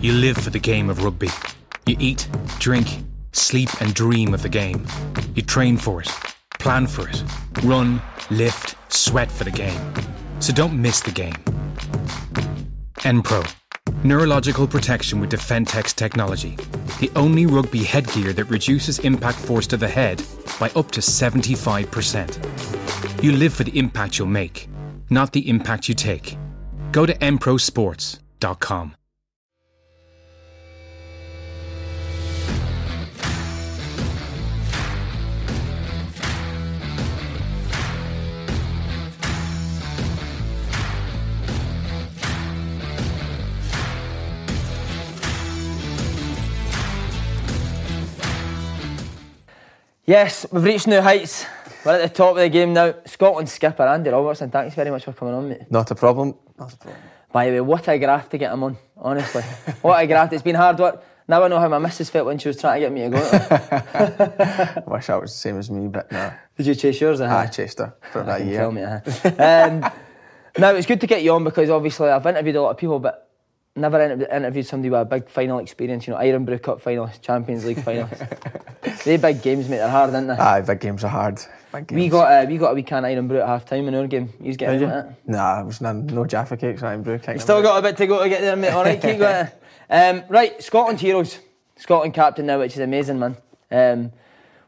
You live for the game of rugby. You eat, drink, sleep, and dream of the game. You train for it, plan for it, run, lift, sweat for the game. So don't miss the game. N-Pro. Neurological protection with Defentex technology. The only rugby headgear that reduces impact force to the head by up to 75%. You live for the impact you'll make, not the impact you take. Go to nprosports.com. Yes, we've reached new heights. We're at the top of the game now. Scotland skipper Andy Robertson, thanks very much for coming on, mate. Not a problem. Not a problem. By the way, what a graft to get him on, honestly. what a graft. It's been hard work. Now I know how my missus felt when she was trying to get me to go. I wish that was the same as me, but no. Did you chase yours? Uh-huh? I chased her for about a Tell year. me, uh-huh. um, now, it's good to get you on because obviously I've interviewed a lot of people, but never inter- interviewed somebody with a big final experience. You know, Irn-Bru Cup finalist, Champions League finalist. they big games, mate. They're hard, aren't they? Aye, big games are hard. Games. we got uh, we got a wee can of Irn-Bru at half time in our game. You was getting Did it. Nah, it was none, no Jaffa cakes, I brew cake. Still got a bit to go to get there, mate. All right, keep going. Um, right, Scotland heroes, Scotland captain now, which is amazing, man. Um,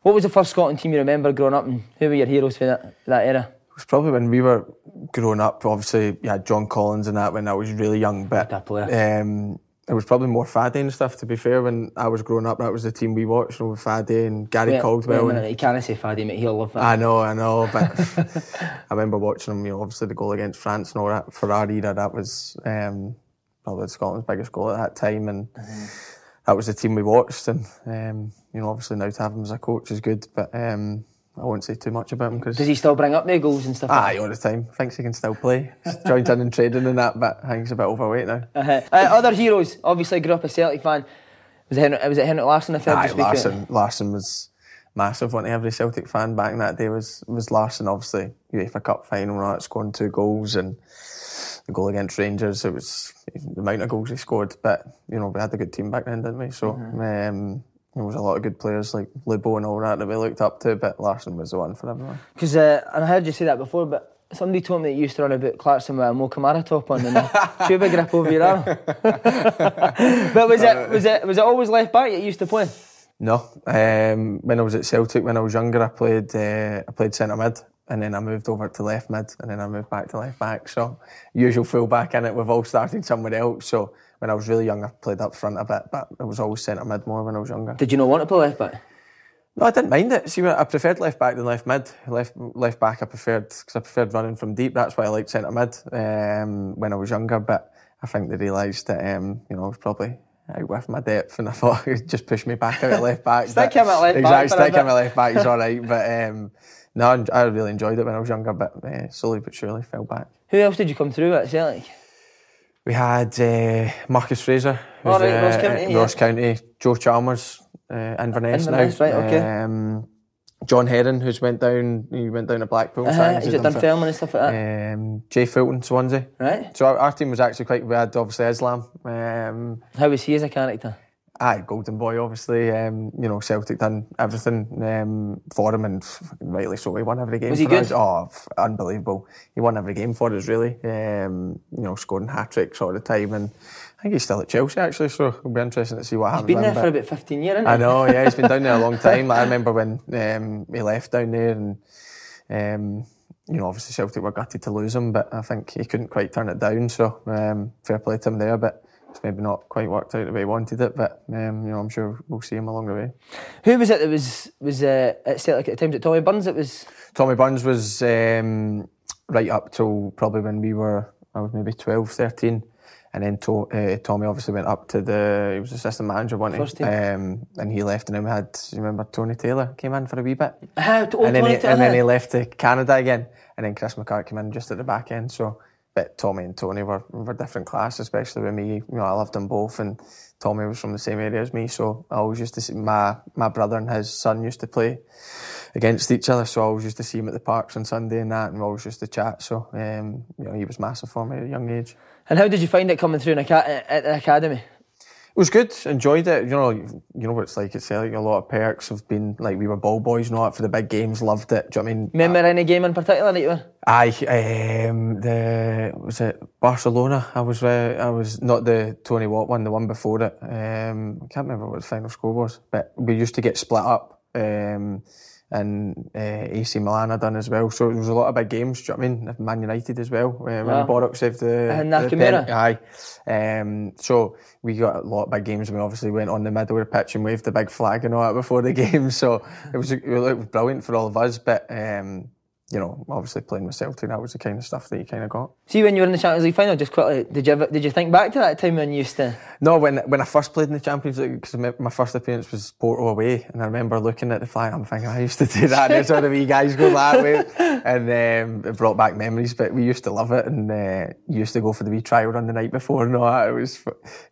what was the first Scotland team you remember growing up, and who were your heroes for that that era? It was probably when we were growing up. Obviously, you had John Collins and that when I was really young. But Good player. um, it was probably more Faddy and stuff. To be fair, when I was growing up, that was the team we watched. You know, with Faddy and Gary Wait- Caldwell. wait and- you can't say Faddy, mate. He'll love that. I know, I know, but I remember watching him. You know, obviously the goal against France and all that for our era. That was um, probably Scotland's biggest goal at that time, and that was the team we watched. And um, you know, obviously now to have him as a coach is good, but um, I won't say too much about him because Does he still bring up the goals and stuff? aye all the time thinks he can still play. Joined in and trading and that, but I think he's a bit overweight now. Uh-huh. Uh, other heroes, obviously grew up a Celtic fan. Was it Henrik, was it Henrik Larsson? If I Aye, Larsson, Larsson was massive. One every Celtic fan back in that day was was Larsson. Obviously, UEFA Cup final, all scoring two goals and the goal against Rangers. It was the amount of goals he scored. But you know, we had a good team back then, didn't we? So um, there was a lot of good players like Lubo and all that that we looked up to. But Larsson was the one for everyone. Because uh, and I heard you say that before, but somebody told me that you used to run about Clarkston with a Mo Camara top on and a Tubigrip over your arm. but was it was it was it always left back that you used to play? No, um, when I was at Celtic, when I was younger, I played uh, I played centre mid, and then I moved over to left mid, and then I moved back to left back. So usual full back in it. We've all started somewhere else. So when I was really young, I played up front a bit, but I was always centre mid more when I was younger. Did you not want to play left back? No, I didn't mind it. See, I preferred left back than left mid. Left left back, I preferred because I preferred running from deep. That's why I liked centre mid um, when I was younger. But I think they realised that um, you know I was probably out with my depth, and I thought it'd just push me back out at left back. Stick him at left back exactly, stick him at left back. He's all right. But um, no, I really enjoyed it when I was younger. But uh, slowly but surely fell back. Who else did you come through at Celtic? We had uh, Marcus Fraser, who's, Oh, right, Ross uh, County, yeah. County, Joe Chalmers, uh, Inverness now. Inverness, right, okay. Um, John Herron, who's went down, he went down to Blackpool. Uh-huh, he's for- Dunfermline and stuff like that? Um, Jay Fulton, Swansea. right. So our, our team was actually quite. We had obviously Islam. Um, How was he as a character? Aye, Golden Boy, obviously. Um, you know, Celtic done everything um, for him, and rightly so. He won every game. Was he for good? Us. Oh, unbelievable! He won every game for us, really. Um, you know, scoring hat tricks all the time, and I think he's still at Chelsea actually. So it'll be interesting to see what He's happens. He's been there for about 15 years, isn't I know, yeah, he's been down there a long time. I remember when um, he left down there, and um, you know, obviously Celtic were gutted to lose him, but I think he couldn't quite turn it down. So um, fair play to him there, but it's maybe not quite worked out the way he wanted it. But um, you know, I'm sure we'll see him along the way. Who was it that was was uh, at Celtic at the time? Was it Tommy Burns? It was. Tommy Burns was um, right up till probably when we were, I was maybe 12, 13. And then to, uh, Tommy obviously went up to the, he was assistant manager, wasn't he? Um, and he left, and then we had, you remember Tony Taylor came in for a wee bit. To and then, he, and then he left to Canada again, and then Chris McCart came in just at the back end. So, but Tommy and Tony were were different class, especially with me. You know, I loved them both, and Tommy was from the same area as me, so I always used to see my my brother and his son used to play against each other. So I always used to see him at the parks on Sunday and that, and we always used to chat. So, um, you know, he was massive for me at a young age. And how did you find it coming through in at the academy? It was good. Enjoyed it. You know, you know what it's like. It's like a lot of perks have been like we were ball boys, not for the big games. Loved it. Do you know what I mean? Remember any game in particular that you were? Aye, um, the was it Barcelona? I was uh, I was not the Tony Watt one, the one before it. Um, I can't remember what the final score was, but we used to get split up. Um, and uh, AC Milan had done as well, so there was a lot of big games. Do you know what I mean? Man United as well. Uh, when Wow. Boruc saved the, And the Aye. Um, so we got a lot of big games, and we obviously went on the middle of the pitch and waved the big flag and all that before the game. So it was it was brilliant for all of us. But um, you know, obviously playing with Celtic, that was the kind of stuff that you kind of got. See, when you were in the Champions League final, just quickly, did you ever, did you think back to that time when you used to? No, when when I first played in the Champions League, because my first appearance was Porto away, and I remember looking at the flag, I'm thinking, I used to do that. There's all the wee guys go that way, and um, it brought back memories. But we used to love it, and uh, used to go for the wee trial run the night before, and all that. It was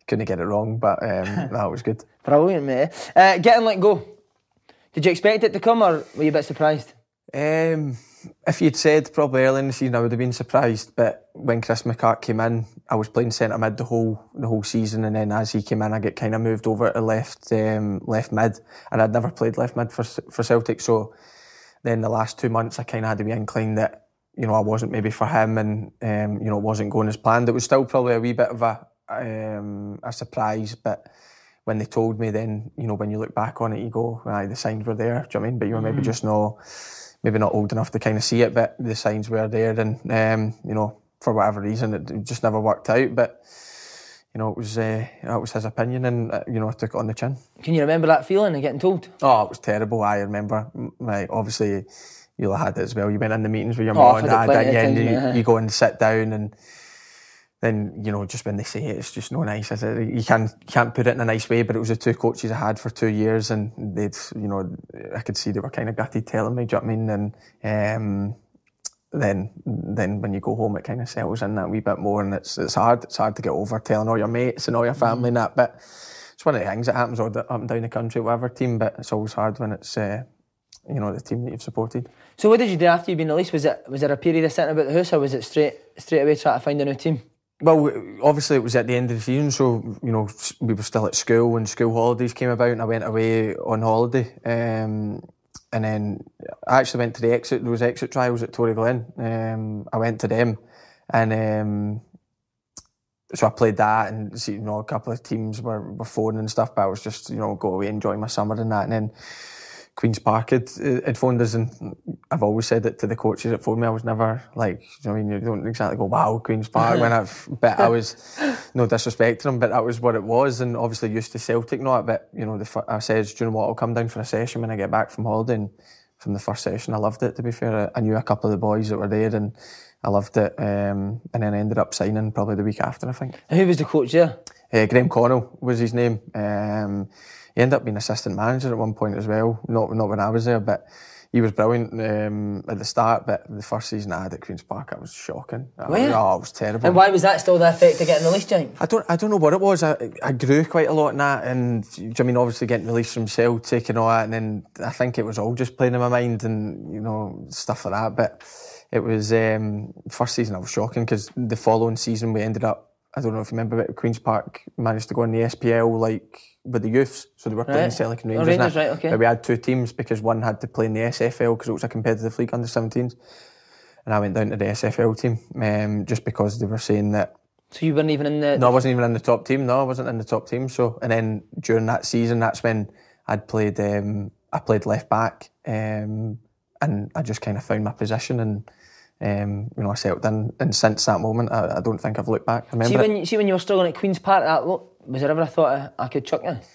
couldn't get it wrong, but um, that was good. Brilliant, mate. Uh, getting let go. Did you expect it to come, or were you a bit surprised? Um, if you'd said probably early in the season, I would have been surprised. But when Chris McCart came in, I was playing centre mid the whole the whole season, and then as he came in, I get kind of moved over to left um, left mid, and I'd never played left mid for for Celtic. So then the last two months, I kind of had to be inclined that you know I wasn't maybe for him, and um, you know it wasn't going as planned. It was still probably a wee bit of a um, a surprise, but when they told me, then you know when you look back on it, you go, "Aye, the signs were there." Do you know what I mean? But you were maybe just no, maybe not old enough to kind of see it, but the signs were there, and um, you know for whatever reason, it just never worked out. But you know it was uh, that was his opinion, and uh, you know I took it on the chin. Can you remember that feeling of getting told? Oh, it was terrible. I remember, like obviously. You'll have had it as well. You went in the meetings with your Oh, mum and dad, and of then times, you, you go and sit down and then you know just when they say it, it's just no nice. Is it? You can't can't put it in a nice way. But it was the two coaches I had for two years, and they'd you know I could see they were kind of gutted telling me. Do you know what I mean? And um, then then when you go home, it kind of settles in that wee bit more, and it's it's hard. It's hard to get over telling all your mates and all your family and that. But it's one of the things that happens all the, up and down the country, whatever team. But it's always hard when it's. Uh, you know the team that you've supported. So what did you do after you'd been released? Was it was there a period of sitting about the house, or was it straight straight away trying to find a new team? Well, obviously it was at the end of the season, so you know we were still at school when school holidays came about, and I went away on holiday. Um, and then I actually went to the exit. Was exit trials at Toryglen. Um, I went to them, and um, so I played that, and you know a couple of teams were, were phoning and stuff. But I was just you know go away, enjoy my summer and that, and then. Queen's Park had, had phoned us, and I've always said it to the coaches that phoned me. I was never like, you know, I mean, you don't exactly go, "Wow, Queen's Park." when I've, but I was no disrespect to them, but that was what it was, and obviously used to Celtic, not. But you know, the, I said, "Do you know what? I'll come down for a session when I get back from holiday." And from the first session, I loved it. To be fair, I knew a couple of the boys that were there, and I loved it. Um, and then I ended up signing probably the week after, I think. And who was the coach there? Uh, Graham Connell was his name. Um, he ended up being assistant manager at one point as well. Not not when I was there, but he was brilliant um, at the start. But the first season I had at Queens Park, it was shocking. I Were was- you? oh, it was terrible. And why was that still the effect of getting released, Jane? I don't, I don't know what it was. I, I grew quite a lot in that, and do you I mean, obviously getting released from Celtic and all that, and then I think it was all just playing in my mind and you know stuff like that. But it was um, first season I was shocking because the following season we ended up I don't know if you remember, but Queens Park managed to go in the SPL like with the youths, so they were playing Right. Celtic and Oh, Rangers. and Rangers, right, okay. But we had two teams because one had to play in the SFL because it was a competitive league under 17s, and I went down to the SFL team um, just because they were saying that So you weren't even in the. no, I wasn't even in the top team. No, I wasn't in the top team. So, and then during that season, that's when I'd played. Um, I played left back, um, and I just kind of found my position, and um, you know, I settled in. And since that moment, I, I don't think I've looked back. I remember. See when, you, see when you were struggling at Queen's Park, that was there ever a thought of, I could chuck this?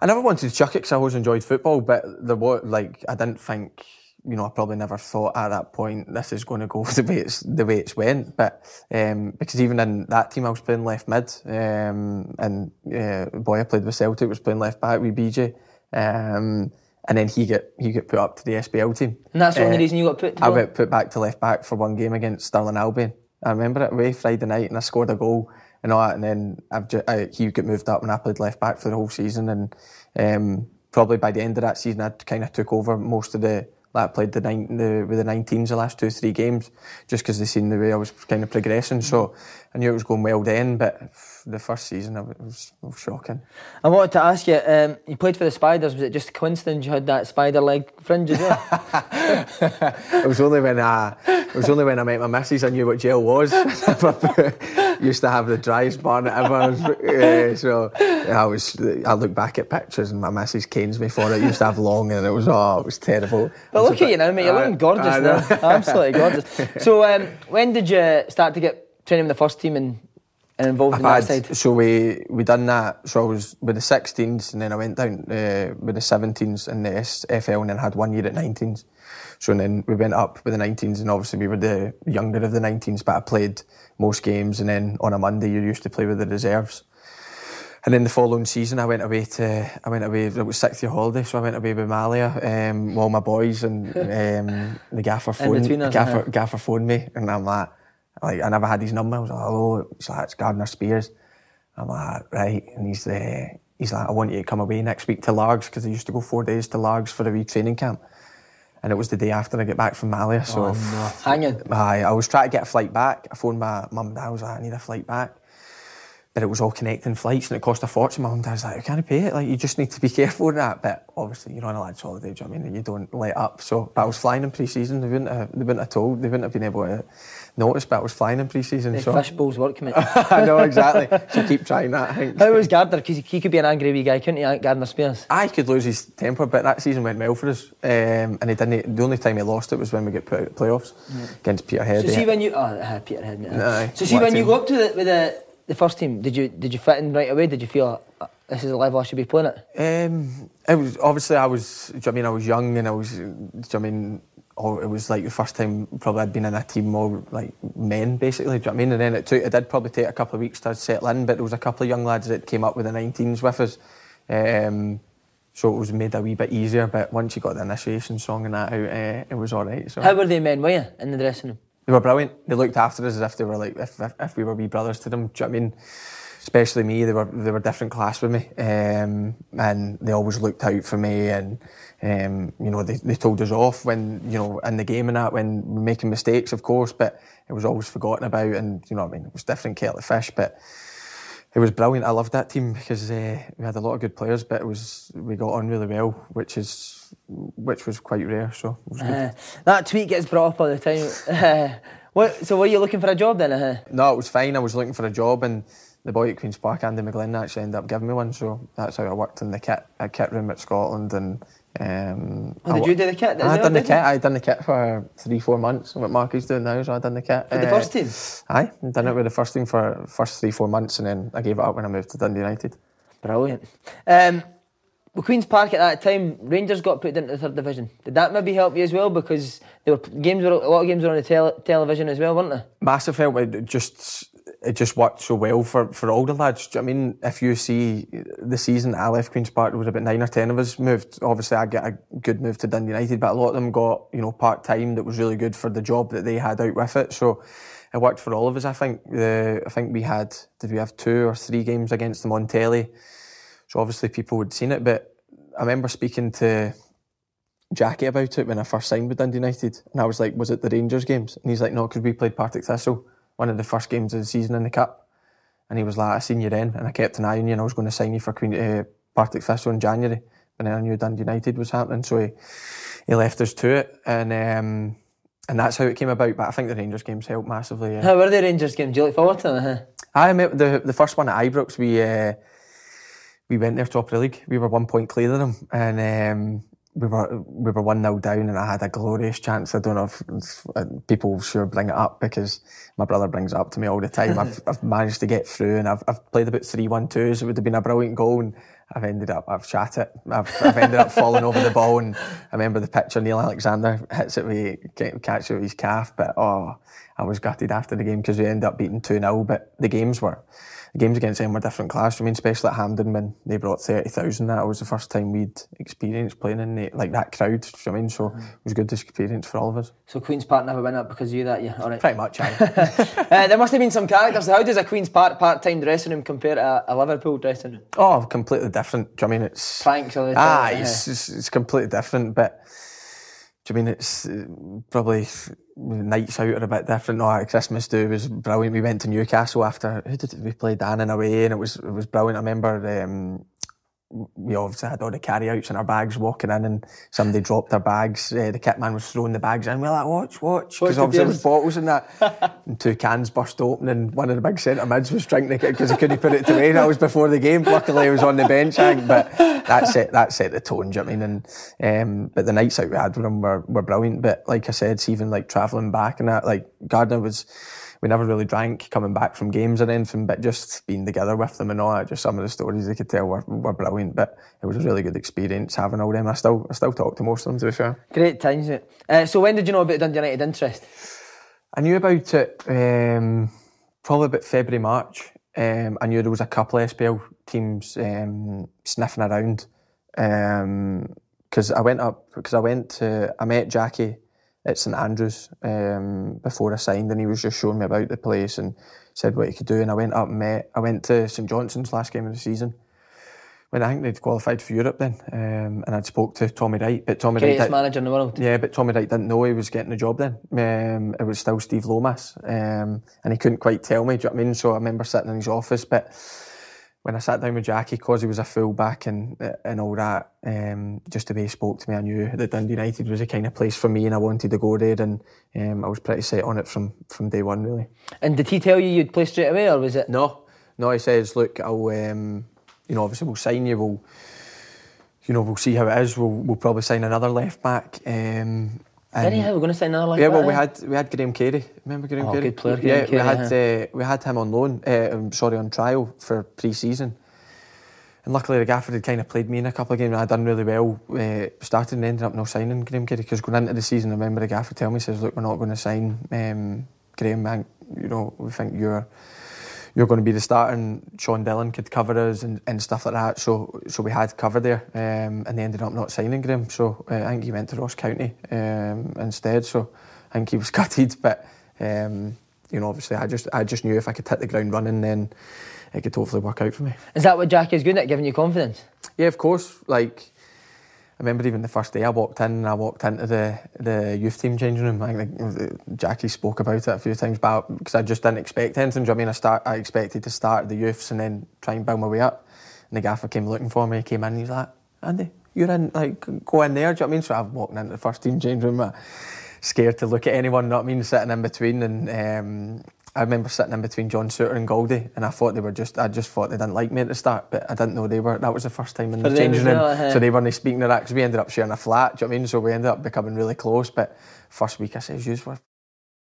I never wanted to chuck it because I always enjoyed football, but there was like I didn't think. You know, I probably never thought at that point this is going to go the way it's the way it's went. But um, because even in that team, I was playing left mid, um, and uh, boy I played with Celtic was playing left back with BJ, um, and then he get he get put up to the SPL team. And that's the only Uh, reason you got put to I go? got put back to left back for one game against Stirling Albion. I remember it away Friday night, and I scored a goal and all that. And then I've just, I, he got moved up, and I played left back for the whole season. And um, probably by the end of that season, I kind of took over most of the. Like I played the, nine, the with the 19s the last two or three games, just because they seen the way I was kind of progressing. So I knew it was going well then, but the first season it was, it was shocking. I wanted to ask you, um, you played for the Spiders, was it just a coincidence you had that spider leg fringe as well? It was only when I it was only when I met my missus I knew what gel was. Used to have the driest barnet ever. Uh, so I was I look back at pictures and my missus canes me for it. Used to have long and it was oh it was terrible. But look at you now, mate, you're I- looking gorgeous now. Absolutely gorgeous. So um, when did you start to get training with the first team and, and involved in that I'd- side? So we we done that. So I was with the 16s, and then I went down uh, with the 17s in the SFL, and then had one year at 19s. So and then we went up with the 19s, and obviously we were the younger of the 19s, but I played most games. And then on a Monday, you used to play with the reserves. And then the following season, I went away to I went away. It was sixth year holiday, so I went away with Malia, um, all my boys, and um, the gaffer phoned the gaffer, gaffer phoned me, and I'm like, like I never had his number. I was like, hello, he's like, it's Gardner Speirs. I'm like, right, and he's uh, he's like, I want you to come away next week to Largs because I used to go four days to Largs for a wee training camp, and it was the day after I get back from Malia. So Hanging. Aye, I was trying to get a flight back. I phoned my mum and dad. I was like, I need a flight back. But it was all connecting flights and it cost a fortune. My mum and dad was like, I can't pay it. Like, you just need to be careful with that. But obviously, you're on a lad's holiday, do you know what I mean? And you don't let up. So, but I was flying in pre season. They wouldn't have, they wouldn't have told, they wouldn't have been able to notice, but I was flying in pre season. The So, fish bowls work, mate. I know exactly. So, keep trying that. I think. How was Gardner? Because he could be an angry wee guy, couldn't he, Gardner Speirs? I could lose his temper, but that season went well for us. Um, and he didn't. The only time he lost it was when we get put out of the playoffs against Peterhead. So see when you, oh, uh, Peterhead, mate. So see when you go up to the, with the, the first team, did you did you fit in right away? Did you feel uh, this is the level I should be playing at? Um, it was obviously I was. Do you know I mean I was young and I was. Do you know I mean? Oh, it was like the first time probably I'd been in a team all like men basically. Do you know what I mean? And then it took. It did probably take a couple of weeks to settle in, but there was a couple of young lads that came up with the 19s with us. Um, so it was made a wee bit easier. But once you got the initiation song and that out, uh, it was all right. So How were the men, were you, in the dressing room? they were brilliant. They looked after us as if they were like if, if, if we were wee brothers to them. Do you know what I mean? Especially me, they were they were different class with me, um, and they always looked out for me. And um, you know, they, they told us off when you know in the game and that when making mistakes, of course, but it was always forgotten about. And you know, I mean, it was different kettle of fish, but it was brilliant. I loved that team because uh, we had a lot of good players, but it was we got on really well, which is which was quite rare. So it was good. Uh, that tweet gets brought up all the time. Uh, what, so were you looking for a job then? Uh, No, it was fine. I was looking for a job, and the boy at Queens Park, Andy McGlynn, actually ended up giving me one. So that's how I worked in the kit, a kit room at Scotland. And um, Oh, I did wo- you do the kit? I done the kit. I done the kit for three, four months. What Mark is doing now, so I done the kit For the Uh, first team? Aye, I've done it with the first team for first three, four months, and then I gave it up when I moved to Dundee United. Brilliant. Um, well, Queen's Park at that time, Rangers got put into the third division. Did that maybe help you as well? Because there were games, were, a lot of games were on the tel- television as well, weren't they? massive help. Just it just worked so well for, for all the lads. I mean? If you see the season I left Queens Park, there was about nine or ten of us moved. Obviously, I get a good move to Dundee United, but a lot of them got you know part time that was really good for the job that they had out with it. So it worked for all of us. I think the I think we had did we have two or three games against them on telly. So obviously people had seen it, but I remember speaking to Jackie about it when I first signed with Dundee United, and I was like, "Was it the Rangers games?" And he's like, "No, because we played Partick Thistle, one of the first games of the season in the cup." and he was like, I seen you then, and I kept an eye on you, and I was going to sign you for Queen uh, Partick Thistle in January, but then I knew Dundee United was happening, so he, he left us to it, and um, and that's how it came about. But I think the Rangers games helped massively. Yeah. How were the Rangers games? Do you look forward to them? I met the the first one at Ibrox. We uh, we went there top of the league. We were one point clear of them, and um, we were we were one 0 down, and I had a glorious chance. I don't know if, if uh, people sure bring it up because my brother brings it up to me all the time. I've, I've managed to get through, and I've, I've played about three one twos. It would have been a brilliant goal, and I've ended up I've shot it. I've, I've ended up falling over the ball, and I remember the picture. Neil Alexander hits it with catch it with his calf, but oh, I was gutted after the game because we ended up beating two 0 But the games were the games against them were different class. I mean, especially at Hampden when they brought 30,000, that was the first time we'd experienced playing in the, like that crowd. I mean, so mm. it was a good experience for all of us. So Queen's Park never went up because of you that year? All right. Pretty much, aye. uh, there must have been some characters. How does a Queen's Park part-time dressing room compare to a, a Liverpool dressing room? Oh, completely different. Do you I mean it's... Pranks all the time. Ah, it's, it's, it's completely different, but... Do you mean it's uh, probably nights out are a bit different. No, Christmas do was brilliant. We went to Newcastle after who did we play Dan in away, and it was it was brilliant. I remember um, we obviously had all the carryouts in our bags walking in and somebody dropped their bags. Uh, the kit man was throwing the bags in. We're like, watch, watch. Because obviously there was bottles in that. and two cans burst open and one of the big centre mids was drinking it because he couldn't put it to away. That was before the game. Luckily, he was on the bench, but that set, that set the tone, do you know I mean? And, um, but the nights out we had with him were, were brilliant. But like I said, even like travelling back and that, like Gardner was we never really drank coming back from games or anything, but just being together with them and all that, just some of the stories they could tell were, were brilliant. But it was a really good experience having all them. I still I still talk to most of them to be fair. Great times, mate. Uh, so when did you know about Dundee United interest? I knew about it um, probably about February, March. Um, I knew there was a couple of SPL teams um, sniffing around because um, I went up because I went to I met Jackie at St Andrews um, before I signed, and he was just showing me about the place and said what he could do. And I went up and met. I went to St Johnstone's last game of the season. When I think they'd qualified for Europe then, um, and I'd spoke to Tommy Wright, but Tommy Greatest Wright manager in the world. Yeah, but Tommy Wright didn't know he was getting the job then. Um, it was still Steve Lomas, um, and he couldn't quite tell me. Do you know what I mean? So I remember sitting in his office, but when I sat down with Jackie, because he was a full back and and all that, um, just the way he spoke to me, I knew that Dundee United was a kind of place for me, and I wanted to go there, and um, I was pretty set on it from from day one, really. And did he tell you you'd play straight away, or was it? No, no. He says, "Look, I'll, um, you know, obviously we'll sign you. We'll, you know, we'll see how it is. We'll we'll probably sign another left back." Um, Anyhow, we're going to sign another like Yeah, well, we had we had Graham Carey. Remember Graham oh, Carey? Good player, Graham yeah, Graham we had Carey, uh, we had him on loan. Uh, um, sorry, on trial for pre-season. And luckily, the gaffer had kind of played me in a couple of games. And I'd done really well. Uh, started and ended up not signing Graham Carey because going into the season, I remember the gaffer tell me, says, "Look, we're not going to sign um, Graham. Man, you know, we think you're." You're going to be the starter, and Sean Dillon could cover us and, and stuff like that. So, so we had cover there, um, and they ended up not signing Graham. So uh, I think he went to Ross County um, instead. So I think he was gutted, but um, you know, obviously, I just I just knew if I could hit the ground running, then it could hopefully work out for me. Is that what Jackie's good at, giving you confidence? Yeah, of course. Like, I remember even the first day I walked in and I walked into the, the youth team changing room. Jackie spoke about it a few times, but because I just didn't expect anything. I mean? I start, I expected to start the youths and then try and build my way up. And the gaffer came looking for me. He came in. and He's like, Andy, you're in. Like, go in there. Do you know what I mean? So I've walked into the first team changing room. Scared to look at anyone. You know what I mean? Sitting in between and. Um, I remember sitting in between John Souttar and Goldie, and I thought they were just. I just thought they didn't like me at the start, but I didn't know they were. That was the first time in the changing room, well, so they weren't speaking to that because we ended up sharing a flat. Do you know what I mean? So we ended up becoming really close. But first week, I says, "You were,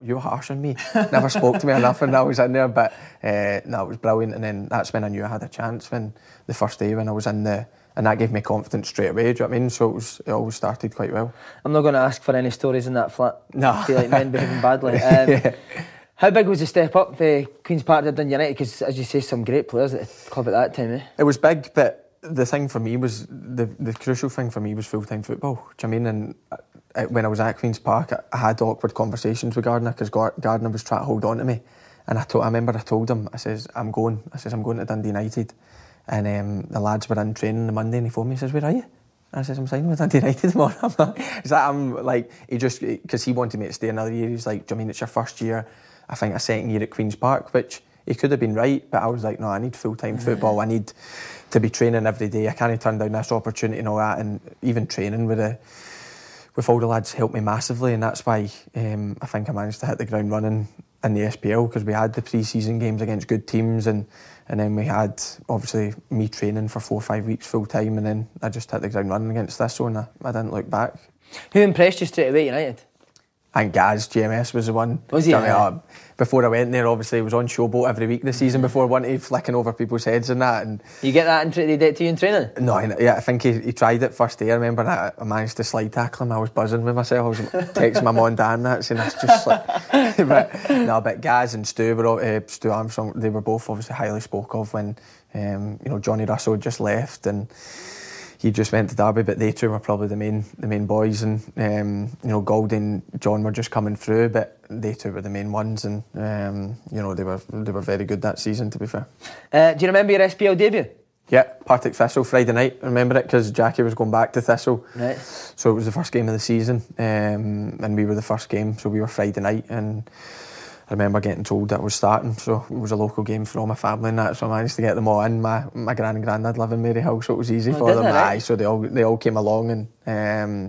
you were harsh on me. Never spoke to me enough, and I was in there." But uh, no, it was brilliant. And then that's when I knew I had a chance. When the first day when I was in the and that gave me confidence straight away. Do you know what I mean? So it, was, it always started quite well. I'm not going to ask for any stories in that flat. No, I feel like men behaving badly. Um, yeah. How big was the step up for Queen's Park to Dundee United? Because, as you say, some great players at the club at that time, eh? It was big, but the thing for me was the, the crucial thing for me was full time football. Do you know I mean? And uh, when I was at Queen's Park, I had awkward conversations with Gardner because Gardner was trying to hold on to me. And I, told, I remember I told him, I says, I'm going. I says, I'm going to Dundee United. And um, the lads were in training the Monday and he phoned me and says, Where are you? And I says, I'm signing with Dundee United tomorrow. Like, is that, I'm like, he just, because he wanted me to stay another year. He's like, Do you mean it's your first year? I think a second year at Queen's Park, which he could have been right, but I was like, no, I need full time football. I need to be training every day. I can't turn down this opportunity and all that. And even training with the with all the lads helped me massively, and that's why um, I think I managed to hit the ground running in the SPL because we had the pre-season games against good teams, and and then we had obviously me training for four or five weeks full time, and then I just hit the ground running against this one. I, I didn't look back. Who impressed you straight away, United? And Gaz GMS was the one. Was he? Yeah. before I went there, obviously, I was on Showboat every week this Mm-hmm. season before one day, flicking over people's heads and that. And You get that in tra- they did it to you in training? no, I, yeah, I think he, he tried it first day. I remember that I managed to slide tackle him. I was buzzing with myself. I was texting my mum and dad and that, saying that's just like. but no, but Gaz and Stu were all, uh, Stu Armstrong. They were both obviously highly spoke of when um, you know Johnny Russell just left and he just went to Derby, but they two were probably the main the main boys, and um, you know Goldie and John were just coming through, but they two were the main ones, and um, you know they were they were very good that season. To be fair, Uh, do you remember your SPL debut? yeah, Partick Thistle Friday night. I remember it because Jackie was going back to Thistle, Right. so it was the first game of the season, um, and we were the first game, so we were Friday night, and I remember getting told that I was starting, so it was a local game for all my family and that, so I managed to get them all in. My my gran and granddad live in Maryhill, so it was easy Oh, for them. right? Aye, so they all they all came along and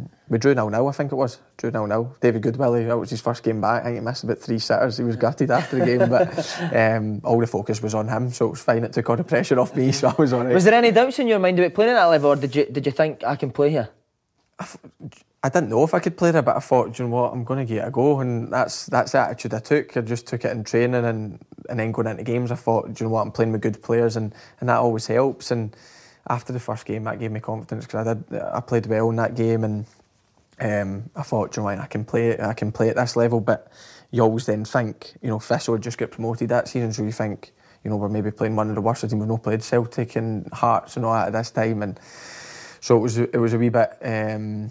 um, we drew nil nil. I think it was drew nil nil. David Goodwillie, that was his first game back. I think he missed about three sitters. He was gutted after the game, but um, all the focus was on him, so it was fine. It took all the pressure off me, so I was on it. Was there any doubts in your mind about playing at that level, or did you did you think I can play here? I didn't know if I could play there, but I thought, you know what, I'm going to give it a go, and that's that's the attitude I took. I just took it in training, and and then going into games, I thought, do you know what, I'm playing with good players, and and that always helps. And after the first game, that gave me confidence because I did, I played well in that game, and um, I thought, you know what, I can play, I can play at this level. But you always then think, you know, Thistle just got promoted that season, so you think, you know, we're maybe playing one of the worst teams. We've not played Celtic and Hearts and all that at this time, and so it was it was a wee bit. Um,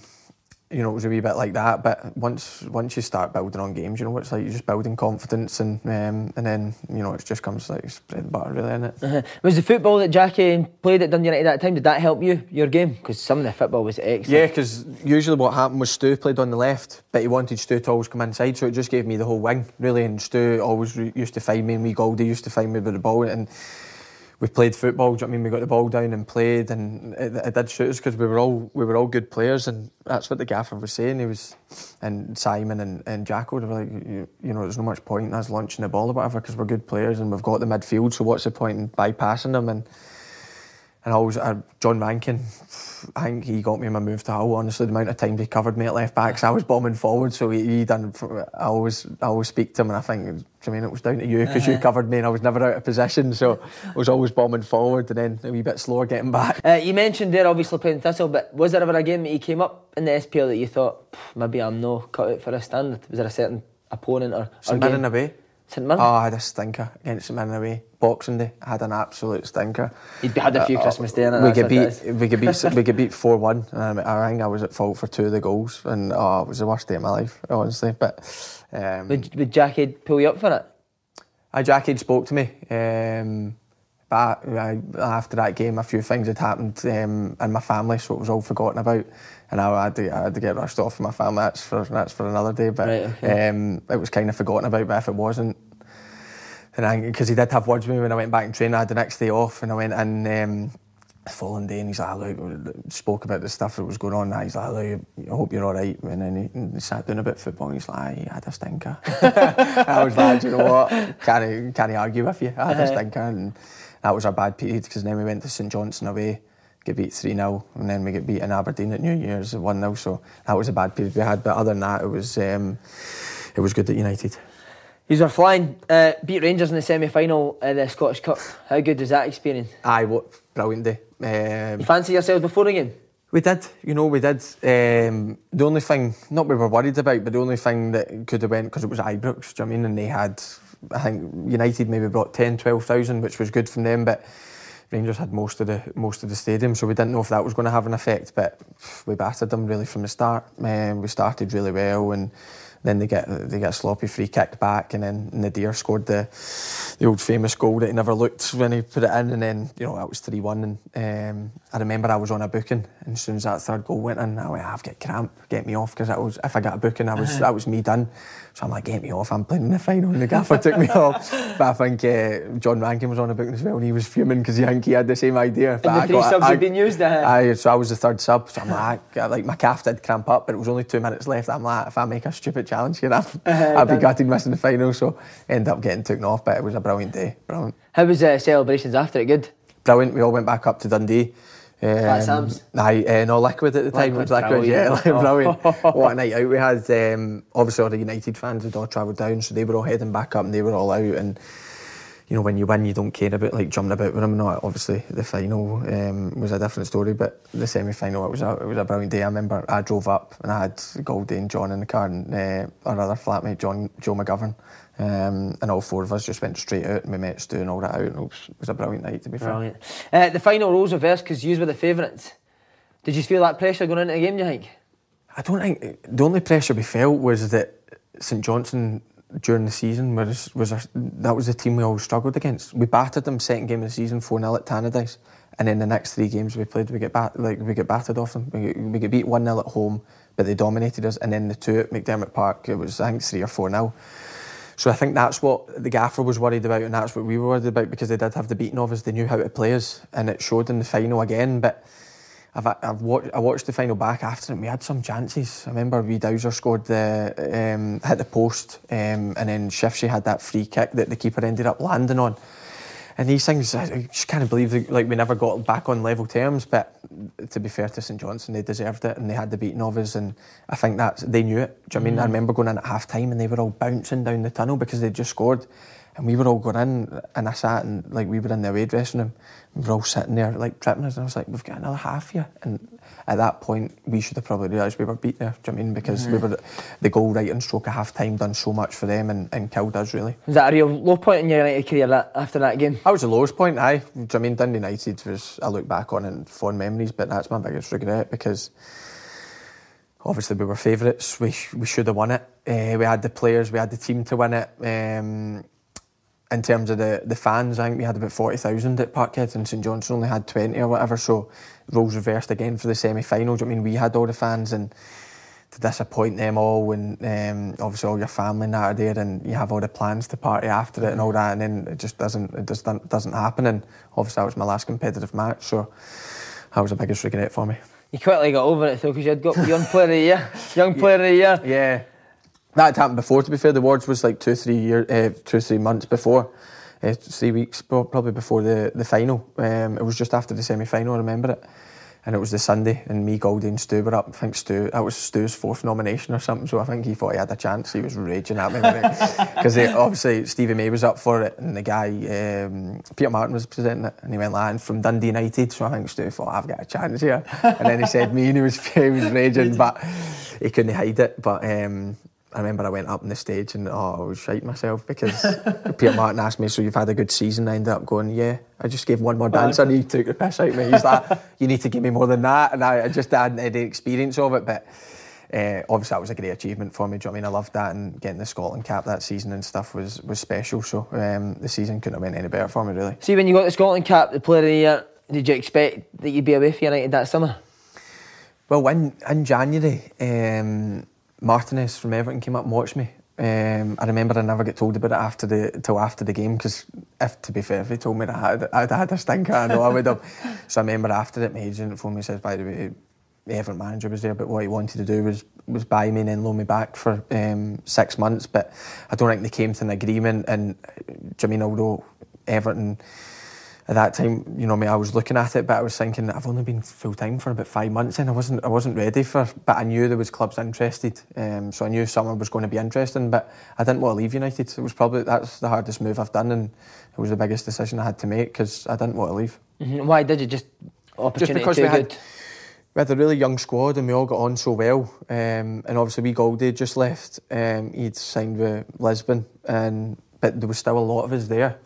you know, it was a wee bit like that. But once once you start building on games, you know, it's like you're just building confidence, and um, and then you know, it just comes like it's bread and butter, really, is it? Was the football that Jackie played at Dundee United at that time, did that help you, your game? Because some of the football was excellent. Yeah, because usually what happened was Stu played on the left, but he wanted Stu to always come inside, so it just gave me the whole wing, really. And Stu always re- used to find me, and we Goldie used to find me with the ball, and we played football. Do you know what I mean? We got the ball down and played, and it, it did suit us because we were all we were all good players, and that's what the gaffer was saying. He was, and Simon and, and Jacko were like, you, you know, there's no much point in us launching the ball or whatever because we're good players and we've got the midfield. So what's the point in bypassing them? And and always uh, John Rankin, I think he got me in my move to Hull. Honestly, the amount of time he covered me at left back, 'cause I was bombing forward, so he, he done. I always, I always speak to him, and I think, I mean, it was down to you because you covered me, and I was never out of position, so I was always bombing forward, and then a wee bit slower getting back. Uh, you mentioned there obviously playing Thistle, but was there ever a game that you came up in the SPL that you thought maybe I'm no cut out for a standard? Was there a certain opponent or, St? Mirren away. St Mirren? Oh, I had a stinker against St Mirren away. Boxing Day, I had an absolute stinker. You'd had a few Uh, Christmas Day in it. we get beat. We get beat. we get beat four one. Um, I think I was at fault for two of the goals, and oh, it was the worst day of my life, honestly. But um, Would, would Jackie pull you up for it? I Jackie had spoke to me, um, but I, after that game, a few things had happened um, in my family, so it was all forgotten about, and I had to, I had to get rushed off from my family. That's for that's for another day, but Right, okay. um, it was kind of forgotten about. But if it wasn't, and because he did have words with me when I went back and trained, I had the next day off, and I went and. Um, the following day and he's like, look, spoke about the stuff that was going on. And he's like, look, I hope you're all right. And then he, he sat down about football and he's like, I had a stinker. I was like, "Do you know what? Can't, can't argue with you. I had a stinker. And that was our bad period because then we went to St Johnstone away, get beat 3 0, and then we get beat in Aberdeen at New Year's 1 0. So that was a bad period we had. But other than that, it was, um, it was good at United. You were flying, uh, beat Rangers in the semi final of the Scottish Cup. How good was that experience? Aye, what brilliant day. Um, You fancy yourselves before the game? We did, you know, we did. Um, the only thing, not we were worried about, but the only thing that could have went, because it was Ibrox, do you know what I mean? And they had, I think United maybe brought 10, 12,000, which was good from them, but Rangers had most of the most of the stadium, so we didn't know if that was going to have an effect, but we battered them really from the start. Um, we started really well and Then they get they get a sloppy free kick back, and then Nadir scored the the old famous goal that he never looked when he put it in, and then you know that was three one. And um, I remember I was on a booking, and as soon as that third goal went in, I went, I've got cramp, get me off, because was if I got a booking, I was that was me done. So I'm like, get me off, I'm playing in the final, and the gaffer took me off. But I think uh, John Rankin was on a booking as well, and he was fuming because he think he had the same idea. But and the I three got, subs I, had been used. Uh, I, so I was the third sub, so I'm like, like my calf did cramp up, but it was only two minutes left. I'm like, if I make a stupid challenge here, I've, uh, I'd be gutted missing the final. So end up getting taken off, but it was a brilliant day. Brilliant. How was the uh, celebrations after it? Good. Brilliant. We all went back up to Dundee. Um, Sam's? Aye, uh, no, Liquid at the time. Liquid, it was Liquid, yeah, like, brilliant. what a night out we had. Um, obviously, all the United fans had all travelled down, so they were all heading back up and they were all out. And, you know, when you win, you don't care about like jumping about with them. Not obviously the final um, was a different story, but the semi final it was a it was a brilliant day. I remember I drove up and I had Goldie and John in the car and uh, our other flatmate John Joe McGovern. Um, and all four of us just went straight out and we met Stu and all that out. And it was, it was a brilliant night, to be brilliant. fair. Uh, the final roles reversed because you were the favourites. Did you feel that pressure going into the game, do you think? I don't think. The only pressure we felt was that St Johnstone during the season was, was a, that was the team we always struggled against. We battered them second game of the season 4 0 at Tannadice. And then the next three games we played, we get bat, like we get battered off them. We, we get beat one 0 at home, but they dominated us. And then the two at McDiarmid Park, it was I think three or four 0 so I think that's what the gaffer was worried about, and that's what we were worried about because they did have the beating of us. They knew how to play us, and it showed in the final again. But I've, I've watched, I watched the final back after it. And we had some chances. I remember we Dowser scored the um, hit the post, um, and then Shifshy had that free kick that the keeper ended up landing on and these things, I just can't believe that, like we never got back on level terms. But to be fair to St Johnstone, they deserved it and they had the beating of us, and I think that they knew it. Do you know I mean? I mm. remember going in at half time and they were all bouncing down the tunnel because they'd just scored, and we were all going in, and I sat and like we were in the away dressing room, we were all sitting there like tripping us, and I was like, we've got another half here, and at that point, we should have probably realised we were beat there. Do you know I mean? Because mm. we were the goal right in stroke of half time done so much for them and, and killed us really. Was that a real low point in your United career that, after that game? That was the lowest point, aye. Do you know I mean? Dundee United was, I look back on in fond memories, but that's my biggest regret because obviously we were favourites. We, we should have won it. Uh, we had the players, we had the team to win it. Um, in terms of the, the fans, I think we had about 40,000 at Parkhead and St Johnstone only had 20 or whatever. So roles reversed again for the semi-finals. I mean, we had all the fans and to disappoint them all and um, obviously all your family and that are there and you have all the plans to party after it and all that and then it just doesn't it just doesn't happen and obviously that was my last competitive match so that was the biggest regret for me. You quickly got over it though because you had got young player of the year, young player of the year. Yeah, that had happened before. To be fair, the awards was like two, three year, uh, two, three months before, uh, three weeks probably before the the final. Um, it was just after the semi final. I remember it, and it was the Sunday, and me, Goldie, and Stu were up. I think Stu that was Stu's fourth nomination or something. So I think he thought he had a chance. He was raging at me because obviously Stevie May was up for it, and the guy um, Peter Martin was presenting it, and he went like from Dundee United. So I think Stu thought I've got a chance here, and then he said me, and he was he was raging, but he couldn't hide it. But um, I remember I went up on the stage and oh, I was shite myself because Peter Martin asked me, "So you've had a good season?" I ended up going, "Yeah." I just gave one more dance and he took the piss out of me. He's like, "You need to give me more than that," and I, I just hadn't had the experience of it. But uh, obviously, that was a great achievement for me. Do you know I mean? I loved that and getting the Scotland cap that season and stuff was was special. So um, the season couldn't have went any better for me, really. See, when you got the Scotland cap, the player of the year, did you expect that you'd be away for United that summer? Well, when in January. Um, Martinez from Everton came up and watched me. Um, I remember I never get told about it after the till after the game because if to be fair, if he told me that I had, I'd had a stinker, I know I would have. so I remember after it, my agent phoned me and says, by the way, the Everton manager was there, but what he wanted to do was was buy me and then loan me back for um, six months. But I don't think they came to an agreement. And I mean, although Everton at that time, you know, me, I was looking at it, but I was thinking I've only been full time for about five months, and I wasn't, I wasn't ready for. But I knew there was clubs interested, um, so I knew someone was going to be interesting. But I didn't want to leave United. It was probably that's the hardest move I've done, and it was the biggest decision I had to make because I didn't want to leave. Mm-hmm. Why did you just opportunity just because we had, we had a really young squad and we all got on so well. Um, and obviously, we Goldie just left. Um, he'd signed with Lisbon, and but there was still a lot of us there.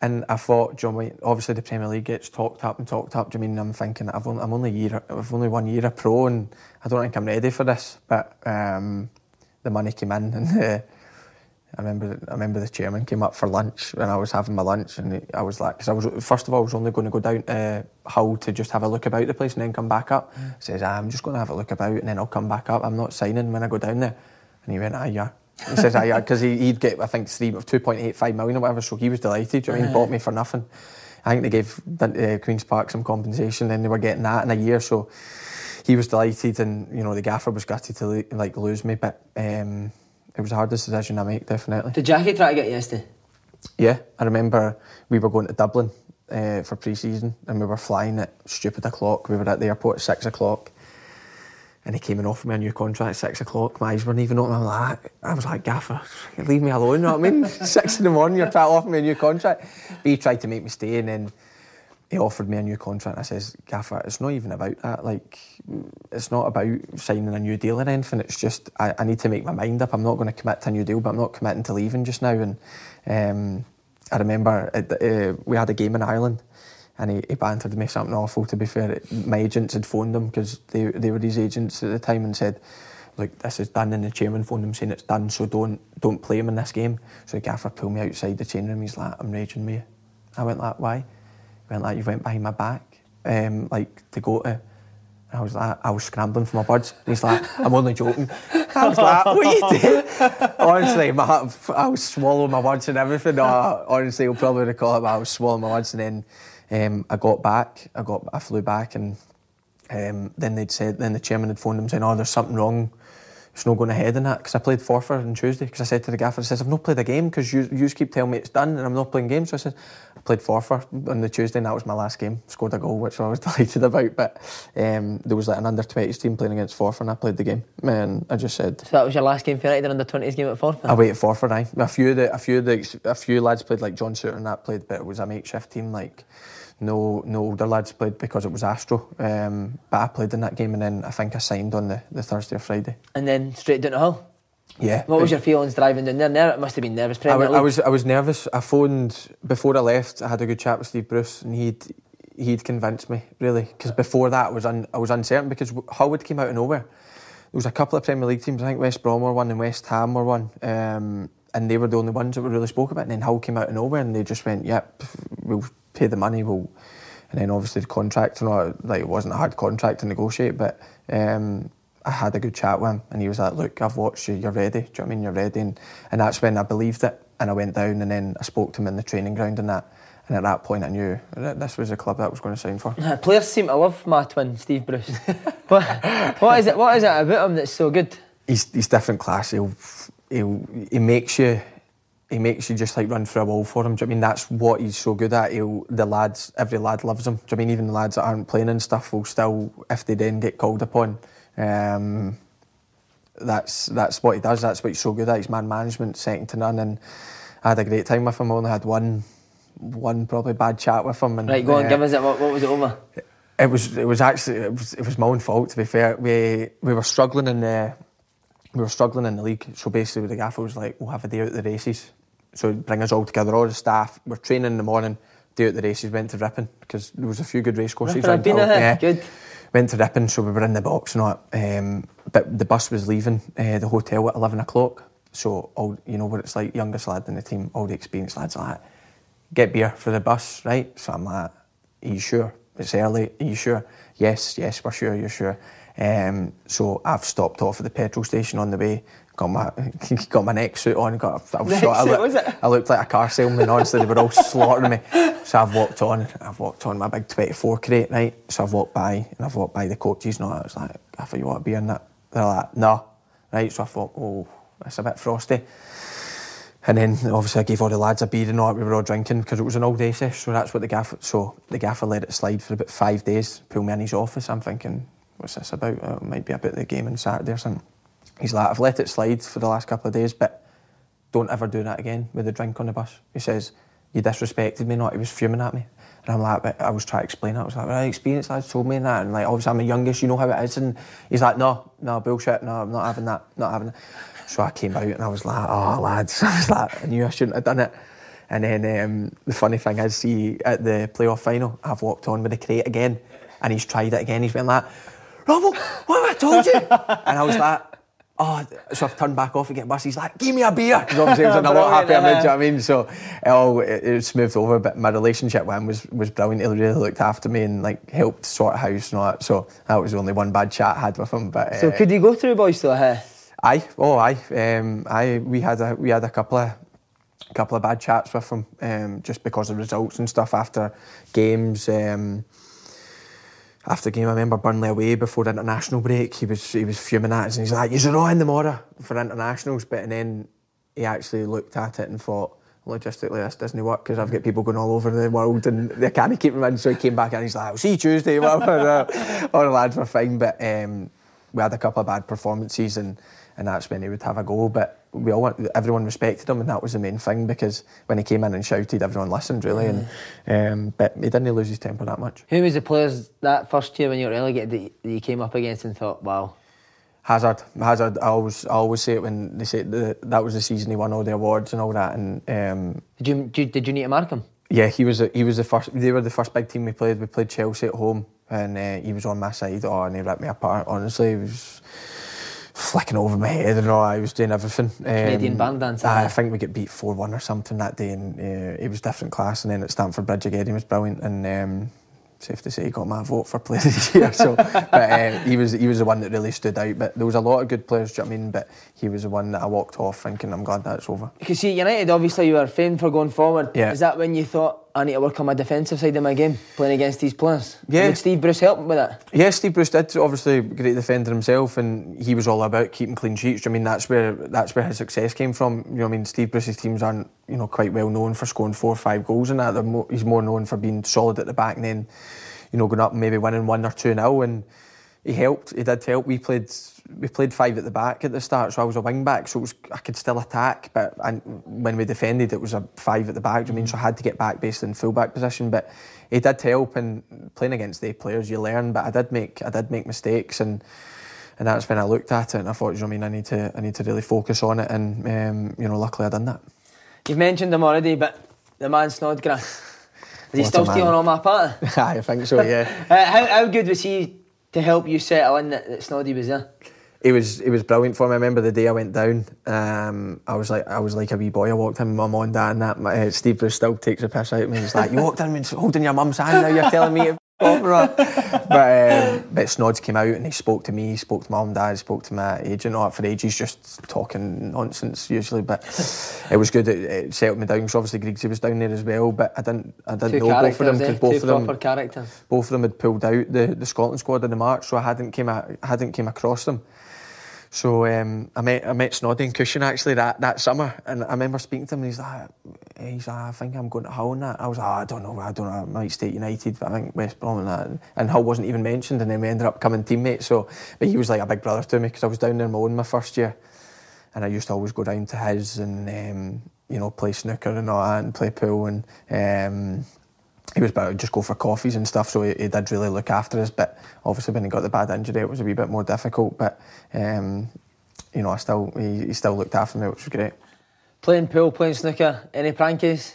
And I thought, John White, obviously the Premier League gets talked up and talked up. Do you mean I'm thinking I've only, I'm only year, I've only one year a pro, and I don't think I'm ready for this. But um, the money came in, and uh, I remember I remember the chairman came up for lunch when I was having my lunch, and I was like, because I was first of all I was only going to go down to Hull to just have a look about the place and then come back up. Mm. Says ah, I'm just going to have a look about and then I'll come back up. I'm not signing when I go down there. And he went, ah yeah. He says, ah yeah, because he, would get I think three of 2.85 million or whatever, so he was delighted. You know mean, bought me for nothing. I think they gave uh, Queens Park some compensation, and they were getting that in a year. So he was delighted, and you know the gaffer was gutted to like lose me, but um, it was the hardest decision I make, definitely. Did Jackie try to get you yesterday? Yeah, I remember we were going to Dublin uh, for pre-season, and we were flying at stupid o'clock. We were at the airport at six o'clock, and he came and offered me a new contract at six o'clock. My eyes weren't even open. I was like, I was like, Gaffer, leave me alone. You know what I mean? six in the morning, you're trying to offer me a new contract. But he tried to make me stay, and then he offered me a new contract. I says, Gaffer, it's not even about that. Like, it's not about signing a new deal or anything. It's just I, I need to make my mind up. I'm not going to commit to a new deal, but I'm not committing to leaving just now. And um, I remember it, uh, we had a game in Ireland and he, he bantered me something awful. To be fair, my agents had phoned him because they they were his agents at the time and said, "Look, this is done." And the chairman phoned him saying it's done, so don't don't play him in this game. So the gaffer pulled me outside the change room. He's like, "I'm raging with you." I went like, "Why?" He went like, "You went behind my back, um, like to go to." I was like, I was scrambling for my words. he's like, I'm only joking. I was like, what are you doing? honestly, my, I was swallowing my words and everything. No, honestly, you'll probably recall it, but I was swallowing my words and then um, I got back, I got, I flew back, and um, then they'd said, then the chairman had phoned them saying, "Oh, there's something wrong. It's not going ahead in that." Because I played Forfar on Tuesday. Because I said to the gaffer, I says, "I've not played a game because you, you keep telling me it's done, and I'm not playing games." So I said, "I played Forfar on the Tuesday, and that was my last game. Scored a goal, which I was delighted about. But um, there was like an under 20s team playing against Forfar, and I played the game. And I just said, "So that was your last game for United, an under 20s game at Forfar." I waited Forfar. Aye. A few of the, a few of the, a few lads played like John Souttar and that played, but it was a makeshift team like no no older lads played because it was Astro. Um, but I played in that game and then I think I signed on the, the Thursday or Friday. And then straight down to Hull? Yeah. What was your feelings driving down there? It must have been nervous. I, I, was I was nervous. I phoned before I left. I had a good chat with Steve Bruce, and he'd he'd convinced me really because before that I was un, I was uncertain because Hull had came out of nowhere. There was a couple of Premier League teams. I think West Brom were one and West Ham were one. Um, and they were the only ones that we really spoke about. And then Hull came out of nowhere, and they just went, "Yep, we'll pay the money. We'll and then obviously the contract, you know, like it wasn't a hard contract to negotiate, but um, I had a good chat with him, and he was like, "Look, I've watched you. You're ready. Do you know I mean? You're ready." And, and that's when I believed it, and I went down, and then I spoke to him in the training ground and that. And at that point, I knew that this was a club that I was going to sign for. Players seem to love my twin, Steve Bruce. what, what is it? What is it about him that's so good? He's he's different class. He'll, he'll he makes you he makes you just like run through a wall for him. Do you know I mean that's what he's so good at? He'll, the lads, every lad loves him. Do you know I mean even the lads that aren't playing and stuff will still, if they then get called upon, um, that's that's what he does. That's what he's so good at. He's man management, second to none. And I had a great time with him. I only had one, one probably bad chat with him. And, right, go on, uh, give us it. What, what was it over? It was it was actually it was, it was my own fault to be fair. We we were struggling in the we were struggling in the league. So basically, with the gaffer was like, "We'll have a day out of the races." So bring us all together, all the staff. We're training in the morning, day out the races, went to Ripon because there was a few good race courses. I've been yeah. Good. Went to Ripon, so we were in the box and all um, but the bus was leaving uh, the hotel at 11 o'clock. So, all you know what it's like, youngest lad in the team, all the experienced lads are like, get beer for the bus, right? So I'm like, are you sure? It's early, are you sure? Yes, yes, we're sure, you're sure. Um, so I've stopped off at the petrol station on the way, got my got my neck suit on, got I was shot. I, look, I looked like a car salesman. Honestly, they were all slaughtering me. So I've walked on. I've walked on my big 24 crate, right? So I've walked by and I've walked by the coaches and all. I was like, I thought you want to be in that. They're like, no, right? So I thought, oh, that's a bit frosty. And then obviously I gave all the lads a beer and all we were all drinking because it was an all day session. So that's what the gaffer. So the gaffer let it slide for about five days. Pull me in his office. I'm thinking, what's this about? Uh, it might be about the game on Saturday or something. He's like, I've let it slide for the last couple of days, but don't ever do that again with the drink on the bus. He says, you disrespected me, not. He was fuming at me. And I'm like, but I was trying to explain it. I was like, well, experience lads told me that. And like, obviously I'm the youngest, you know how it is. And he's like, no, no, bullshit, no, I'm not having that, not having that. So I came out and I was like, oh, lads. I was like, I knew I shouldn't have done it. And then um, the funny thing is, see, at the playoff final, I've walked on with the crate again. And he's tried it again. He's been like, Robbo, what have I told you? and I was like, oh, so I've turned back off again. Bus. He's like, give me a beer. Because obviously he was in a lot happier mood, you know what I mean? So it all it, it smoothed over. But my relationship with him was, was brilliant. He really looked after me and like helped sort house and all that. So that was the only one bad chat I had with him. But So uh, could you go through boys still? Huh? Aye, oh aye, um, aye. We had a we had a couple of couple of bad chats with him, um, just because of results and stuff after games. Um, after the game, I remember Burnley away before the international break. He was he was fuming at us, and he's like, "You're the mortar for internationals." But and then he actually looked at it and thought, logistically, this doesn't work because I've got people going all over the world and they can't keep him in. So he came back and he's like, "I'll see you Tuesday." All the lads were fine, but um, we had a couple of bad performances and and that's when he would have a go. But we all everyone respected him, and that was the main thing because when he came in and shouted, everyone listened really. And um, but he didn't lose his temper that much. Who was the players that first year when you were relegated that that you came up against and thought, wow, Hazard, Hazard. I always, I always say it when they say the, that was the season he won all the awards and all that. And um, did you, did you did you need to mark him? yeah, he was, he was the first. They were the first big team we played. We played Chelsea at home, and uh, he was on my side. Oh, and he ripped me apart. Honestly, he was flicking over my head and all. I was doing everything. Um, Canadian band dance, aye, I think we get beat four one or something that day, and uh, it was different class. And then at Stamford Bridge again, he was brilliant. And um, safe to say, he got my vote for player of the year. So, but uh, he was he was the one that really stood out. But there was a lot of good players. Do you know what I mean? But he was the one that I walked off thinking, I'm glad that's over. Because see, United obviously you were famed for going forward. Yeah. Is that when you thought I need to work on my defensive side of my game, playing against these players? Yeah. Would Steve Bruce help with that? Yeah, Steve Bruce did obviously great defender himself, and he was all about keeping clean sheets. I mean, that's where that's where his success came from. You know, I mean, Steve Bruce's teams aren't you know quite well known for scoring four or five goals and that. They're mo- he's more known for being solid at the back and then you know going up and maybe winning one or two nil. And he helped. He did help. We played we played five at the back at the start, so I was a wing back, so it was I could still attack. But and when we defended, it was a five at the back. do you know what I mean, so I had to get back based in full back position. But he did help, and playing against the players, you learn. But I did make I did make mistakes, and and that's when I looked at it and I thought, you know I mean, I need to I need to really focus on it. And um, you know, luckily I done that. You've mentioned him already, but the man Snodgrass. Is he What still stealing all my part? I think so, yeah. Uh, how, how good was he to help you settle in that, that Snoddy was there? It was it was brilliant for me. I remember the day I went down. Um, I was like I was like a wee boy. I walked in with my mum and dad and that. My, uh, Steve Bruce still takes a piss out of me. He's like, "You walked in holding your mum's hand. Now you're telling me to f- off or what?" But um, but Snods came out and he spoke to me. He spoke to mum dad. He spoke to my agent. That for ages, just talking nonsense usually. But it was good. It, it settled me down. Because obviously Griggsy was down there as well. But I didn't I didn't Two know both of them characters, eh? because both Two of them characters. both of them had pulled out the, the Scotland squad in the March, so I hadn't came a, hadn't came across them. So um, I met I met Snoddy and Cushion actually that, that summer, and I remember speaking to him. and He's like, he's like, I think I'm going to Hull and that. I was like, "Oh, I don't know, I don't know. I might stay at United, but I think West Brom and that. And Hull wasn't even mentioned, and then we ended up coming teammates. So, but he was like a big brother to me because I was down there on my own my first year, and I used to always go down to his and um, you know play snooker and all that and play pool and. Um, he was about to just go for coffees and stuff, so he, he did really look after us. But obviously, when he got the bad injury, it was a wee bit more difficult. But um, you know, I still he, he still looked after me, which was great. Playing pool, playing snooker, any prankies?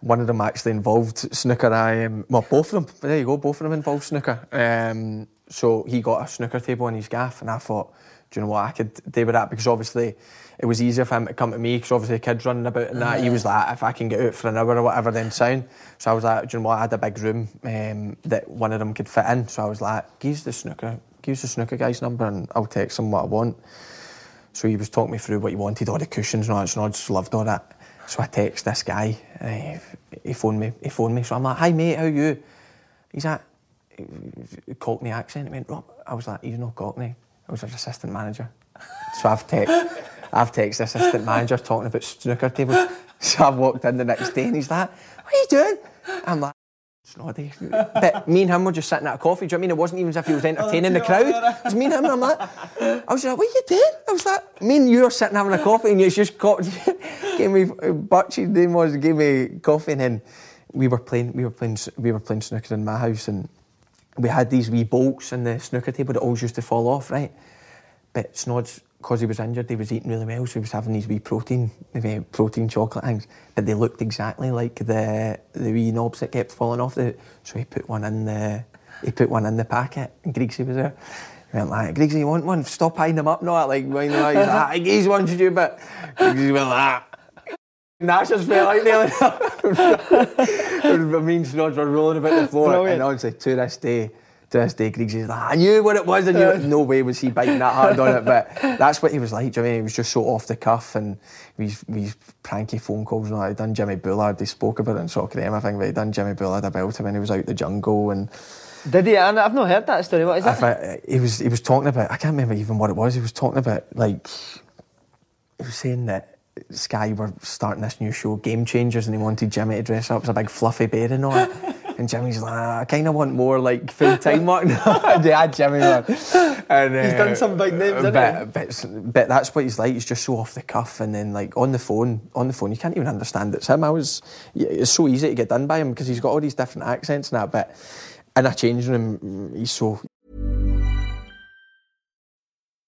One of them actually involved snooker. I um, well, both of them. There you go, both of them involved snooker. Um, so he got a snooker table in his gaff, and I thought, do you know what, I could do with that because obviously it was easier for him to come to me because obviously the kids running about and that. He was like, if I can get out for an hour or whatever, then sound. So I was like, do you know what, I had a big room um, that one of them could fit in. So I was like, give the snooker, give the snooker guy's number, and I'll text him what I want. So he was talking me through what he wanted, all the cushions and all that, so I just loved all that. So I text this guy, and he, he phoned me, he phoned me, so I'm like, hi mate, how you? He's like, Cockney accent. He went, Rob, I was like, he's not Cockney, I was his assistant manager. So I've texted, I've texted the assistant manager talking about snooker tables. So I've walked in the next day and he's like, what are you doing? I'm like, Snoddy. But me and him were just sitting at a coffee. Do you know what I mean? It wasn't even as if he was entertaining the crowd. It was me and him, and I'm like, I was like, what are you doing? I was like, me and you are sitting having a coffee, and you just got, gave me, Butchie's name was, gave me coffee, and then we were playing, we were playing, we were playing snooker in my house, and we had these wee bolts in the snooker table that always used to fall off, right? But Snods, because he was injured, he was eating really well, so he was having these wee protein, uh, protein chocolate things. But they looked exactly like the the wee knobs that kept falling off. The, so he put one in the he put one in the packet, and Griggsy was there. went like, Griggsy, you want one? Stop eyeing them up, not like, know, he's like, he's one to you, but Griggsy went like, Nash just felt like nearly. I mean, snods were rolling about the floor, Brilliant. and honestly, to this day, to this day, Griggsy's like, I knew what it was. I knew it. No way was he biting that hard on it, but that's what he was like. do you know I mean, he was just so off the cuff, and these these pranky phone calls. And all that. He'd done Jimmy Bullard. They spoke about it in Soccer AM, I think, but he'd done Jimmy Bullard about him when he was out the jungle, and Did he? I've not heard that story. What is I that? thi- uh, he was he was talking about. I can't remember even what it was. He was talking about like he was saying that. Sky were starting this new show, Game Changers, and he wanted Jimmy to dress up as a big fluffy bear and all. And Jimmy's like, "Ah, I kind of want more like full time work. And they had Jimmy on. And, He's done some big names, hasn't but, but, but that's what he's like. He's just so off the cuff, and then like on the phone, on the phone, you can't even understand it's him. I was, it's so easy to get done by him because he's got all these different accents and that. But in a changing room, he's so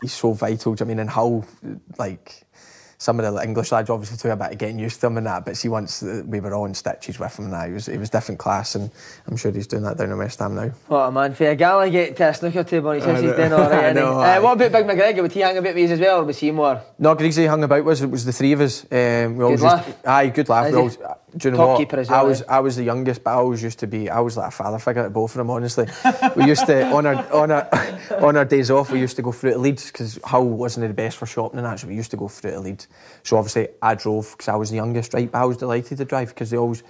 He's so vital. Do you know I mean? And how like some of the English lads obviously took a bit of getting used to him and that. But see, once uh, we were all in stitches with him, and that he was he was different class, and I'm sure he's doing that down in West Ham now. What a man, for a gal get to a snooker table, he says he's doing all right. I isn't he? know, Uh, what about Big McGregor? Would he hang about with you as well, or was he more? No, Griggsy hung about was it was the three of us. Um, we always laugh. Used aye, good laugh. Is We he? always, do you know Top what? I was? I was the youngest, but I always used to be. I was like a father figure to both of them. Honestly, we used to on our on our on our days off. We used to go through to Leeds because Hull wasn't the best for shopping and. So we used to go through to Leeds. So obviously I drove because I was the youngest, right? But I was delighted to drive because they always.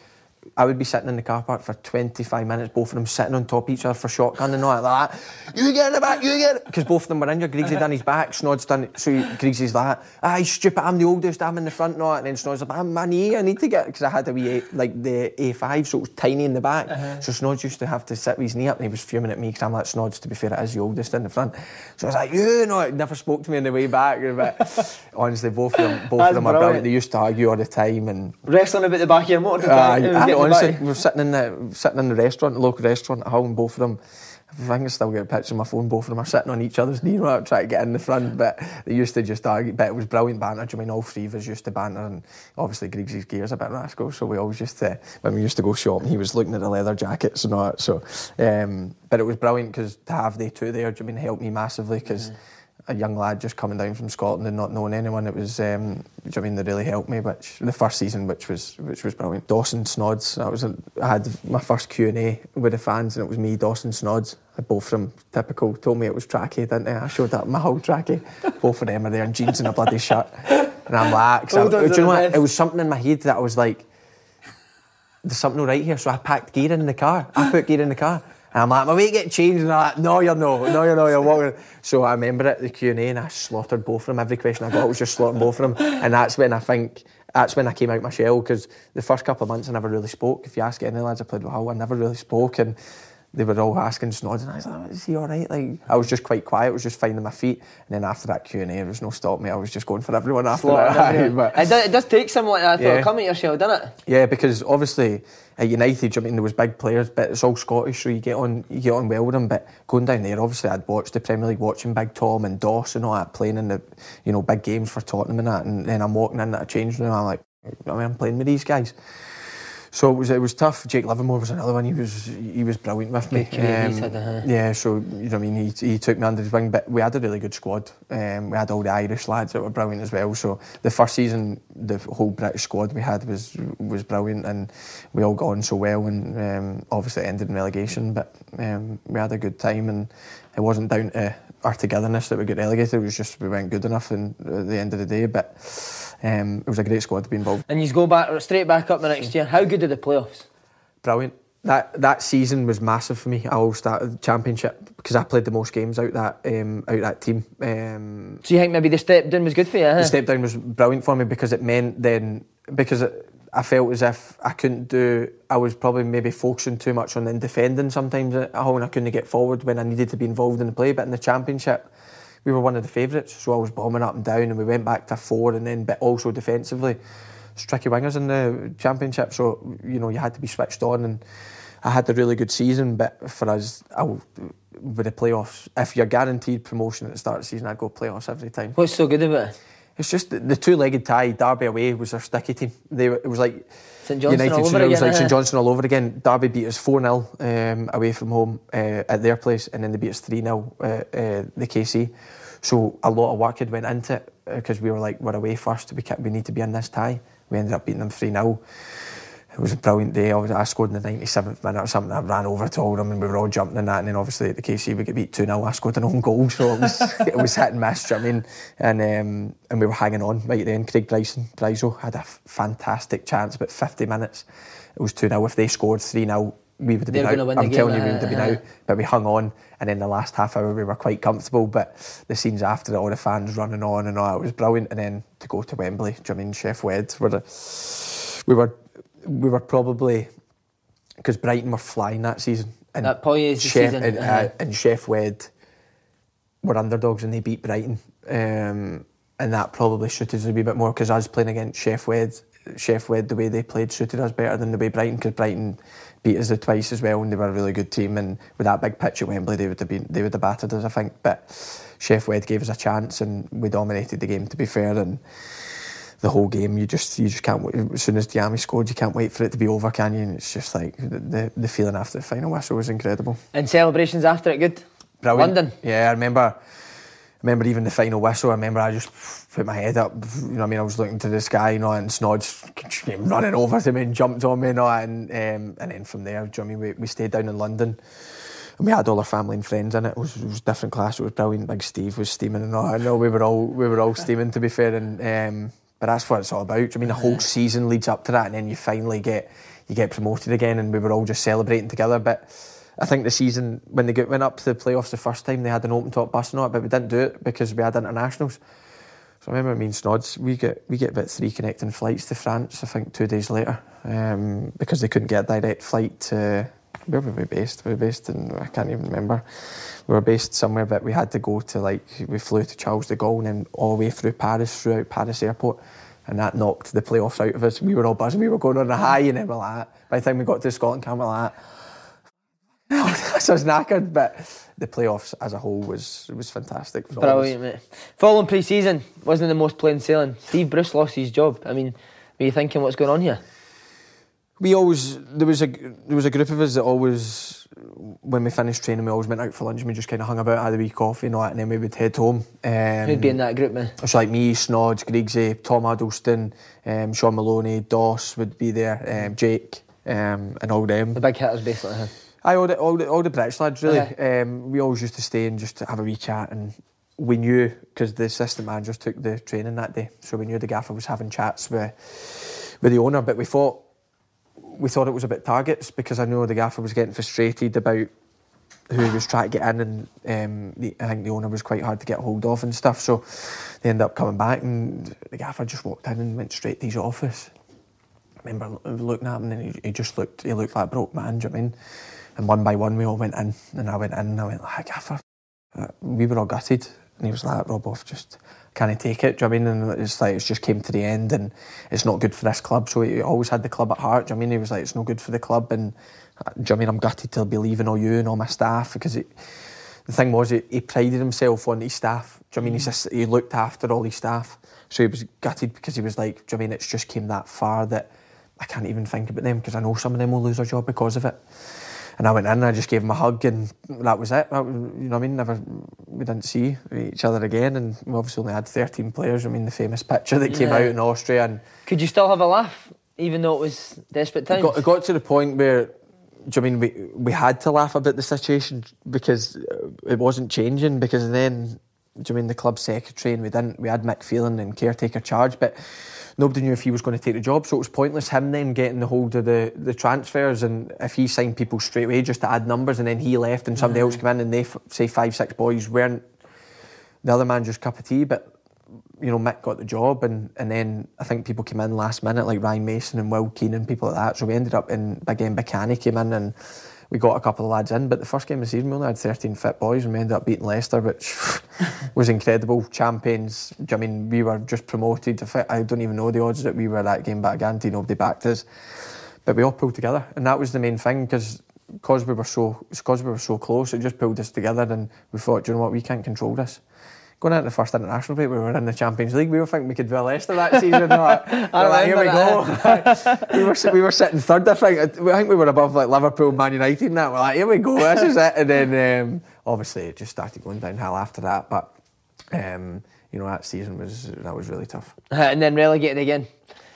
I would be sitting in the car park for 25 minutes, both of them sitting on top of each other for shotgun and all like that. You get in the back, you get Because both of them were injured. Griggsy done his back, Snod's done it. So Griggsy's like, ah, stupid, I'm the oldest, I'm in the front and all that. And then Snod's like, I'm my knee, I need to get, because I had a wee, like the A5, so it was tiny in the back. So Snods used to have to sit with his knee up and he was fuming at me because I'm like, Snods, to be fair, it is the oldest in the front. So I was like, you know, it never spoke to me on the way back. But honestly, both of them, both That's of them are brilliant. brilliant. They used to argue all the time and Wrestling about the back of your motor. uh, It was I, getting honestly, back. we were sitting in the sitting in the restaurant, the local restaurant at Hull, and both of them. I think I still get a picture on my phone. Both of them are sitting on each other's knee, right, trying to get in the front. But they used to just argue. But it was brilliant banter. Do you mean all three of us used to banter, and obviously Griggsy's gear's a bit rascal, so we always used to when we used to go shopping. He was looking at the leather jackets and all that. So, um, but it was brilliant because to have the two there, do you mean helped me massively because. A young lad just coming down from Scotland and not knowing anyone, it was. Um, do you know what I mean they really helped me. Which the first season, which was which was brilliant. Dawson Snods. That was a, I had my first Q and A with the fans, and it was me, Dawson Snods. I Both from typical. Told me it was tracky, didn't they? I showed up my whole tracky. Both of them are there in jeans and a bloody shirt, and I'm like, 'cause I- do you know what? It was something in my head that I was like, there's something all right here. So I packed gear in the car. I put gear in the car. And I'm like, my weight get changed. And I'm like, no, you're no, no, you're no, you're walking. So I remember at the Q&A and I slaughtered both of them. Every question I got was just slaughtering both of them. And that's when I think, that's when I came out my shell because the first couple of months I never really spoke. If you ask any lads I played with Hull, I never really spoke. And they were all asking Snods, and I was like, "Is he all right?" Like I was just quite quiet. I was just finding my feet, and then after that Q and A, there was no stop me. I was just going for everyone after that. everyone. But- it, does, it does take something like that to Yeah. come at yourself, doesn't it? yeah, because obviously at United, I mean, there was big players, but it's all Scottish, so you get on, you get on well with them. But going down there, obviously, I'd watched the Premier League, watching Big Tom and Doss and all that, playing in the, you know, big games for Tottenham and that. And then I'm walking in at a change room, I'm like, I mean, I'm playing with these guys. So it was it was tough. Jake Livermore was another one. He was he was brilliant with me. Um, Good career he's had, uh-huh. Yeah, so you know, I mean, he, he took me under his wing, but we had a really good squad. Um, we had all the Irish lads that were brilliant as well. So the first season, the whole British squad we had was was brilliant, and we all got on so well. And um, obviously, it ended in relegation, but um, we had a good time, and it wasn't down to our togetherness that we got relegated. It was just we weren't good enough, and at the end of the day, but. Um, it was a great squad to be involved. And you go back straight back up the next year. How good are the playoffs? brilliant. That that season was massive for me. I all started the championship because I played the most games out that um, out that team. Um, So you think maybe the step down was good for you? Huh? the step down was brilliant for me because it meant then because it, I felt as if I couldn't do. I was probably maybe focusing too much on then defending sometimes at home and I couldn't get forward when I needed to be involved in the play. But in the championship, we were one of the favourites, so I was bombing up and down, and we went back to four, and then but also defensively, it's tricky wingers in the championship. So you know you had to be switched on, and I had a really good season. But for us, I, with the playoffs, if you're guaranteed promotion at the start of the season, I'd go playoffs every time. What's so good about it? It's just the, the two-legged tie. Derby away was our sticky team. They were, it was like St Johnstone United. all over it was again, like eh? St Johnstone all over again. Derby beat us four 0 um, away from home uh, at their place, and then they beat us three 0 uh, uh, the KC. So a lot of work had went into it because we were like we're away first. We we need to be in this tie. We ended up beating them three 0 it was a brilliant day. I, scored in the 97th minute or something. I ran over to all them and we were all jumping in that. And then obviously at the KC we get beat 2 0. I scored an own goal. So it was, it was hit and miss, do you know what I mean? And, um, and we were hanging on right then. Craig Bryson, Bryso had a fantastic chance, about 50 minutes. It was 2 0. If they scored 3 0, we would have been They're out. I'm telling you, we would have been uh. out. But we hung on. And then the last half hour we were quite comfortable. But the scenes after it, all the fans running on and all, it was brilliant. And then to go to Wembley, do you know I mean? Sheff Wed, were the, we were we were probably because Brighton were flying that season. And That probably is the Chef, season, And, uh-huh. uh, and Sheff Wed were underdogs and they beat Brighton. Um, and that probably suited us a wee bit more because us playing against Sheff Wed, Sheff Wed, the way they played suited us better than the way Brighton, because Brighton beat us the twice as well and they were a really good team. And with that big pitch at Wembley, they would have been they would have battered us, I think. But Sheff Wed gave us a chance and we dominated the game. To be fair, and the whole game. You just you just can't wait. As soon as Diamé scored, you can't wait for it to be over, can you? And it's just like the, the, the feeling after the final whistle was incredible. And celebrations after it, good. Brilliant. London. Yeah, I remember. I remember even the final whistle. I remember I just put my head up. You know, I mean, I was looking to the sky, you know, and Snods came running over to me and jumped on me, and all, and um, and then from there, do you know I mean, we, we stayed down in London. And we had all our family and friends in it. It was, it was a different class. It was brilliant. Big Steve was steaming and all. I know we were all we were all steaming to be fair. And um, but that's what it's all about. I mean, the whole season leads up to that, and then you finally get you get promoted again, and we were all just celebrating together. But I think the season when they get, went up to the playoffs the first time, they had an open top bus and all that, but we didn't do it because we had internationals. So I remember me and Snods, we get we get about three connecting flights to France. I think two days later, um, because they couldn't get a direct flight to where were we based? We were based in I can't even remember. We were based somewhere, but we had to go to like we flew to Charles de Gaulle and then all the way through Paris, throughout Paris airport, and that knocked the playoffs out of us. We were all buzzing. We were going on a high, and then we're like, by the time we got to Scotland camp, we're like. so I was knackered, but the playoffs as a whole was was fantastic. It was always- Brilliant, mate. Following pre-season wasn't the most plain sailing. Steve Bruce lost his job. I mean, were you thinking what's going on here? We always there was a there was a group of us that always when we finished training we always went out for lunch and we just kind of hung about had a wee coffee and all that and then we would head home. Um, Who'd be in that group, man? So like me, Snods, Griggsy, Tom Huddlestone, um, Shaun Maloney, Doss would be there, um, Jake, um, and all them. The big hitters, basically. Huh? I all the, all the all the British lads really. Okay. Um, we always used to stay and just have a wee chat, and we knew because the assistant managers took the training that day, so we knew the gaffer was having chats with with the owner. But we thought we thought it was about targets because I know the gaffer was getting frustrated about who he was trying to get in, and um, the, I think the owner was quite hard to get hold of and stuff. So they ended up coming back, and the gaffer just walked in and went straight to his office. I remember looking at him, and he, he just looked he looked like a broke man. Do you know what I mean? And one by one, we all went in, and I went in, and I went, like, Gaffer, uh, we were all gutted. And he was like, Rob off, just can I take it? Do you know I mean? And it's like, it's just came to the end and it's not good for this club. So he always had the club at heart. Do you know I mean? He was like, it's no good for the club. And uh, do you know I mean? I'm gutted to be leaving all you and all my staff because it, the thing was, he, he prided himself on his staff. Do you know I mean? Just, he looked after all his staff. So he was gutted because he was like, do you know I mean? It's just came that far that I can't even think about them because I know some of them will lose their job because of it. And I went in and I just gave him a hug and that was it. That was, you know what I mean? Never, we didn't see each other again and we obviously only had 13 players. I mean, the famous picture that came Yeah. out in Austria and Could you still have a laugh, even though it was desperate it times? got, it got to the point where, do you I mean, we, we had to laugh about the situation because uh, it wasn't changing because then, do you I mean, the club secretary and we didn't, we had Mick Phelan in caretaker charge, but nobody knew if he was going to take the job, so it was pointless him then getting the hold of the, the transfers and if he signed people straight away just to add numbers and then he left and somebody else mm. came in and they, f- say five, six boys weren't the other man just cup of tea, but you know, Mick got the job, and, and then I think people came in last minute, like Ryan Mason and Will Keane and people like that. So we ended up in Mbokani came in, and we got a couple of lads in. But the first game of the season, we only had 13 fit boys, and we ended up beating Leicester, which was incredible. Champions. I mean, we were just promoted. I don't even know the odds that we were that game, but I guarantee nobody backed us. But we all pulled together, and that was the main thing because. Because we were so, because we were so close, it just pulled us together, and we thought, you know what, we can't control this going out in the first international break, we were in the Champions League. We were thinking we could do Leicester that season. Like, like, here we go. we were we were sitting third. I think. I think we were above like Liverpool, Man United, and that. We're like, here we go. This is it. And then um, obviously it just started going downhill after that. But um, you know that season was that was really tough. Uh, and then relegated again.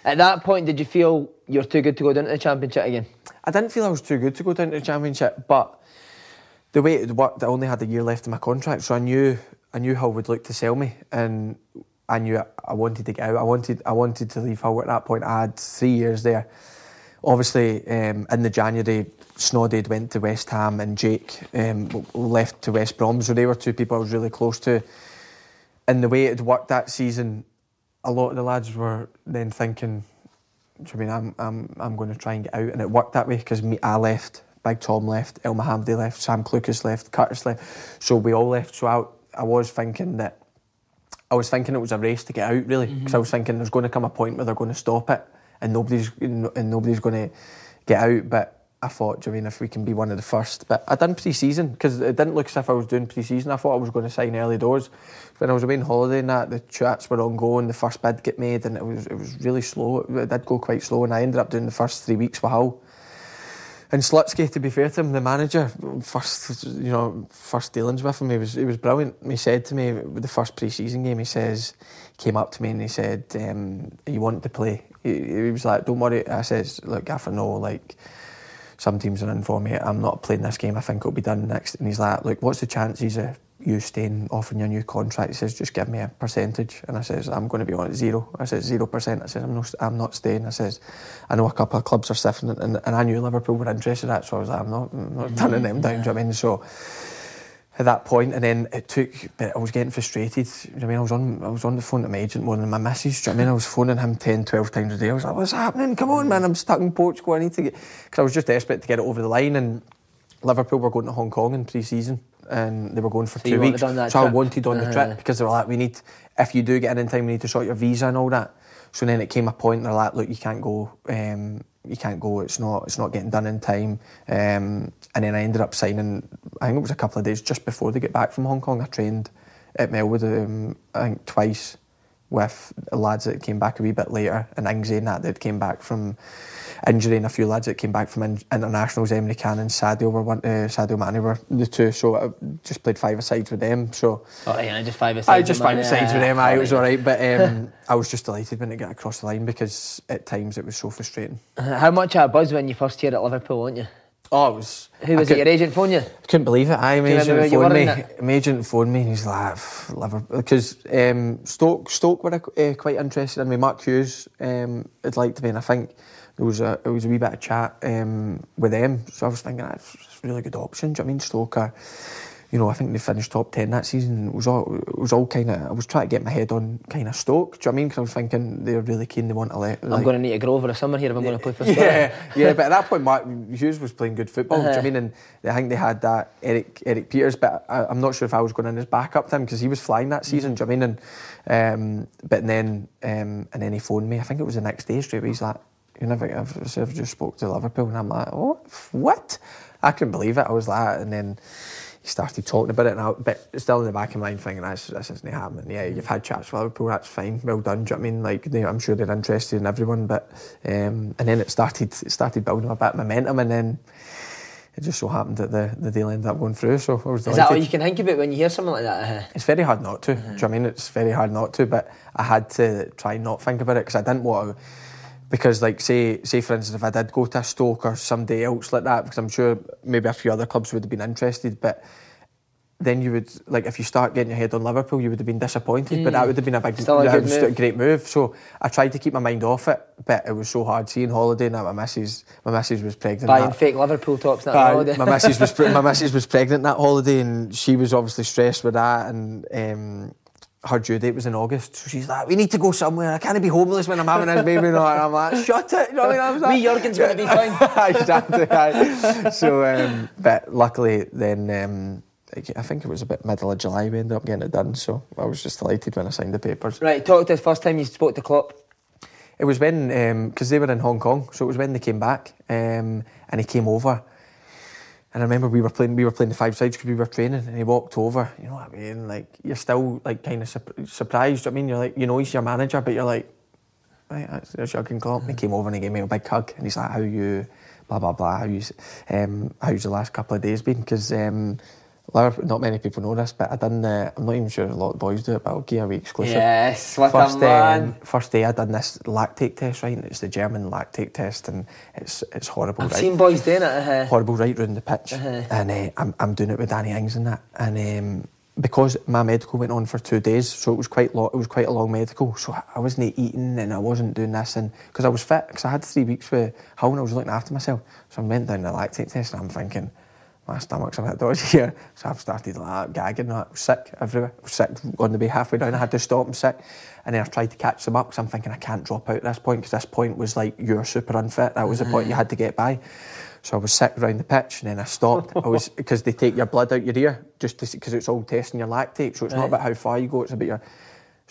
At that point, did you feel you were too good to go down to the championship again? I didn't feel I was too good to go down to the championship, but the way it worked, I only had a year left in my contract, so I knew I knew Hull would look to sell me, and I knew I, wanted to get out. I wanted I wanted to leave Hull at that point. I had three years there. Obviously, um, in the January, Snodade went to West Ham, and Jake um, left to West Brom. So they were two people I was really close to. And the way it had worked that season, a lot of the lads were then thinking, I mean I'm I'm I'm going to try and get out, and it worked that way because me I left, Big Tom left, Elmohamady left, Sam Clucas left, Curtis left, so we all left. So I I was thinking that I was thinking it was a race to get out really because I mm-hmm. was thinking there's going to come a point where they're going to stop it and nobody's and nobody's going to get out, but. I thought, do you I mean, if we can be one of the first. But I done pre-season because it didn't look as if I was doing pre-season. I thought I was going to sign early doors. When I was away on holiday and that, the chats were ongoing. The first bid get made, and it was it was really slow. It did go quite slow, and I ended up doing the first three weeks with Hull. And Slutsky, to be fair to him, the manager, first you know, first dealings with him, he was he was brilliant. He said to me with the first pre-season game, he says, came up to me and he said, um, "You want to play?" He, he was like, "Don't worry." I says, "Look, Gaffer, no, like." Some teams are in for me. I'm not playing this game. I think it'll be done next. And he's like, "Look, what's the chances of you staying, offering you a new contract?" He says, "Just give me a percentage." And I says, "I'm going to be on at zero." I says, zero percent." I says, "I'm not, I'm not staying." I says, "I know a couple of clubs are sniffing it, and, and I knew Liverpool were interested in that, so I was like, I'm not, I'm not mm-hmm. turning them down." Do you know what I mean? So at that point, and then it took. But I was getting frustrated. You know what I mean, I was on, I was on the phone to my agent more than my missus. Do you know what I mean? I was phoning him 10, 12 times a day. I was like, "What's happening? Come on, man! I'm stuck in Portugal. I need to get." Because I was just desperate to get it over the line, and Liverpool were going to Hong Kong in pre-season, and they were going for So two weeks. on that so I wanted on the Uh. trip because they were like, "We need. If you do get in in time, we need to sort your visa and all that." So then it came a point they're like, "Look, you can't go. Um, you can't go. It's not. It's not getting done in time." Um, and then I ended up signing. I think it was a couple of days just before they get back from Hong Kong. I trained at Melwood. Um, I think twice with lads that came back a wee bit later, and Ingsy and that that came back from injury, and a few lads that came back from in- internationals. Emre Can and Sadio were one. Uh, Sadio Mane were the two. So I just played five sides with them. So Oh, yeah, just five I just five sides with them. I was all right, but um, I was just delighted when it got across the line because at times it was so frustrating. How much of a buzz when you first here at Liverpool, weren't you? Oh, it was. Who was I it? Your agent phoned you? I couldn't believe it. I, my agent phoned me. My agent phoned me and he's like, Liverpool, because um, Stoke, Stoke were uh, quite interested in me. Mark Hughes um, had liked me, and I think there was a there was a wee bit of chat um, with them. So I was thinking that's a really good option. Do you know what I mean Stoke are, you know, I think they finished top ten that season. It was all, it was all kind of. I was trying to get my head on kind of Stoke. Do you know what I mean? Because I was thinking they're really keen. They want to let. I'm going to need to grow over the summer here if I'm going to play for Scotland. Yeah, yeah. But at that point, Mark Hughes was playing good football. Do you know what I Uh-huh. mean? And I think they had that Eric Erik Pieters, but I, I'm not sure if I was going in as backup to him because he was flying that season. Do you know what I mean? And um, but then um, and then he phoned me. I think it was the next day straight. away. He's like, "You never I've, I've just spoke to Liverpool," and I'm like, "Oh, what?" I couldn't believe it. I was like, and then he started talking about it, and I, but still in the back of my mind thinking, "This this isn't happening." Yeah, you've had chats with Liverpool. That's fine. Well done. Do you know what I mean? Like, they, I'm sure they're interested in everyone, but um, and then it started it started building a bit of momentum, and then. It just so happened that the, the deal ended up going through, so I was Is that all you can think about when you hear something like that? Uh-huh. It's very hard not to. Do you know what I mean? It's very hard not to, but I had to try not think about it because I didn't want to. Because, like, say, say for instance, if I did go to Stoke or somebody else like that, because I'm sure maybe a few other clubs would have been interested, but then you would, like, if you start getting your head on Liverpool, you would have been disappointed, but that would have been a big, Still a good move. great move. So I tried to keep my mind off it, but it was so hard seeing holiday. Now my missus, my missus was pregnant. Buying that- fake Liverpool tops that holiday. my missus was my missus was pregnant that holiday, and she was obviously stressed with that. And um, her due date was in August, so she's like, "We need to go somewhere. I can't be homeless when I'm having this baby." And I'm like, "Shut it!" You know what I mean? Like, Wee Jurgen's gonna be fine. exactly. So, um, but luckily, then um, I think it was about middle of July we ended up getting it done. So I was just delighted when I signed the papers. Right, talk to us first time you spoke to Klopp. It was when because they were in Hong Kong, so it was when they came back, um, and he came over. And I remember we were playing, we were playing the five sides because we were training, and he walked over. You know what I mean? Like you're still like kind of surp- surprised. I mean, you're like, you know, he's your manager, but you're like, right, that's there's Jurgen Klopp. He came over and he gave me a big hug, and he's like, how you, blah blah blah, how you, um, how's the last couple of days been? Because um, Liverpool- not many people know this, but I done. Uh, I'm not even sure a lot of boys do it, but I'll give you a wee exclusive. Yes, what a first, man. Um, first day I done this lactate test, right? And it's the German lactate test, and it's it's horrible. I've right? seen boys doing it. Uh-huh. horrible right round the pitch, Uh-huh. and uh, I'm I'm doing it with Danny Ings and that, and um, because my medical went on for two days, so it was quite lo- it was quite a long medical. So I- I wasn't eating and I wasn't doing this, and because I was fit, because I had three weeks with Hull and I was looking after myself, so I went down the lactate test and I'm thinking. My stomach's a bit dodgy here, so I've started like gagging. I was sick everywhere. I was sick on the way halfway down. I had to stop and sick, and then I tried to catch them up because I'm thinking I can't drop out at this point because this point was like you're super unfit. That was the point you had to get by. So I was sick around the pitch, and then I stopped. I was because they take your blood out your ear just because it's all testing your lactate. So it's not about how far you go; it's about your.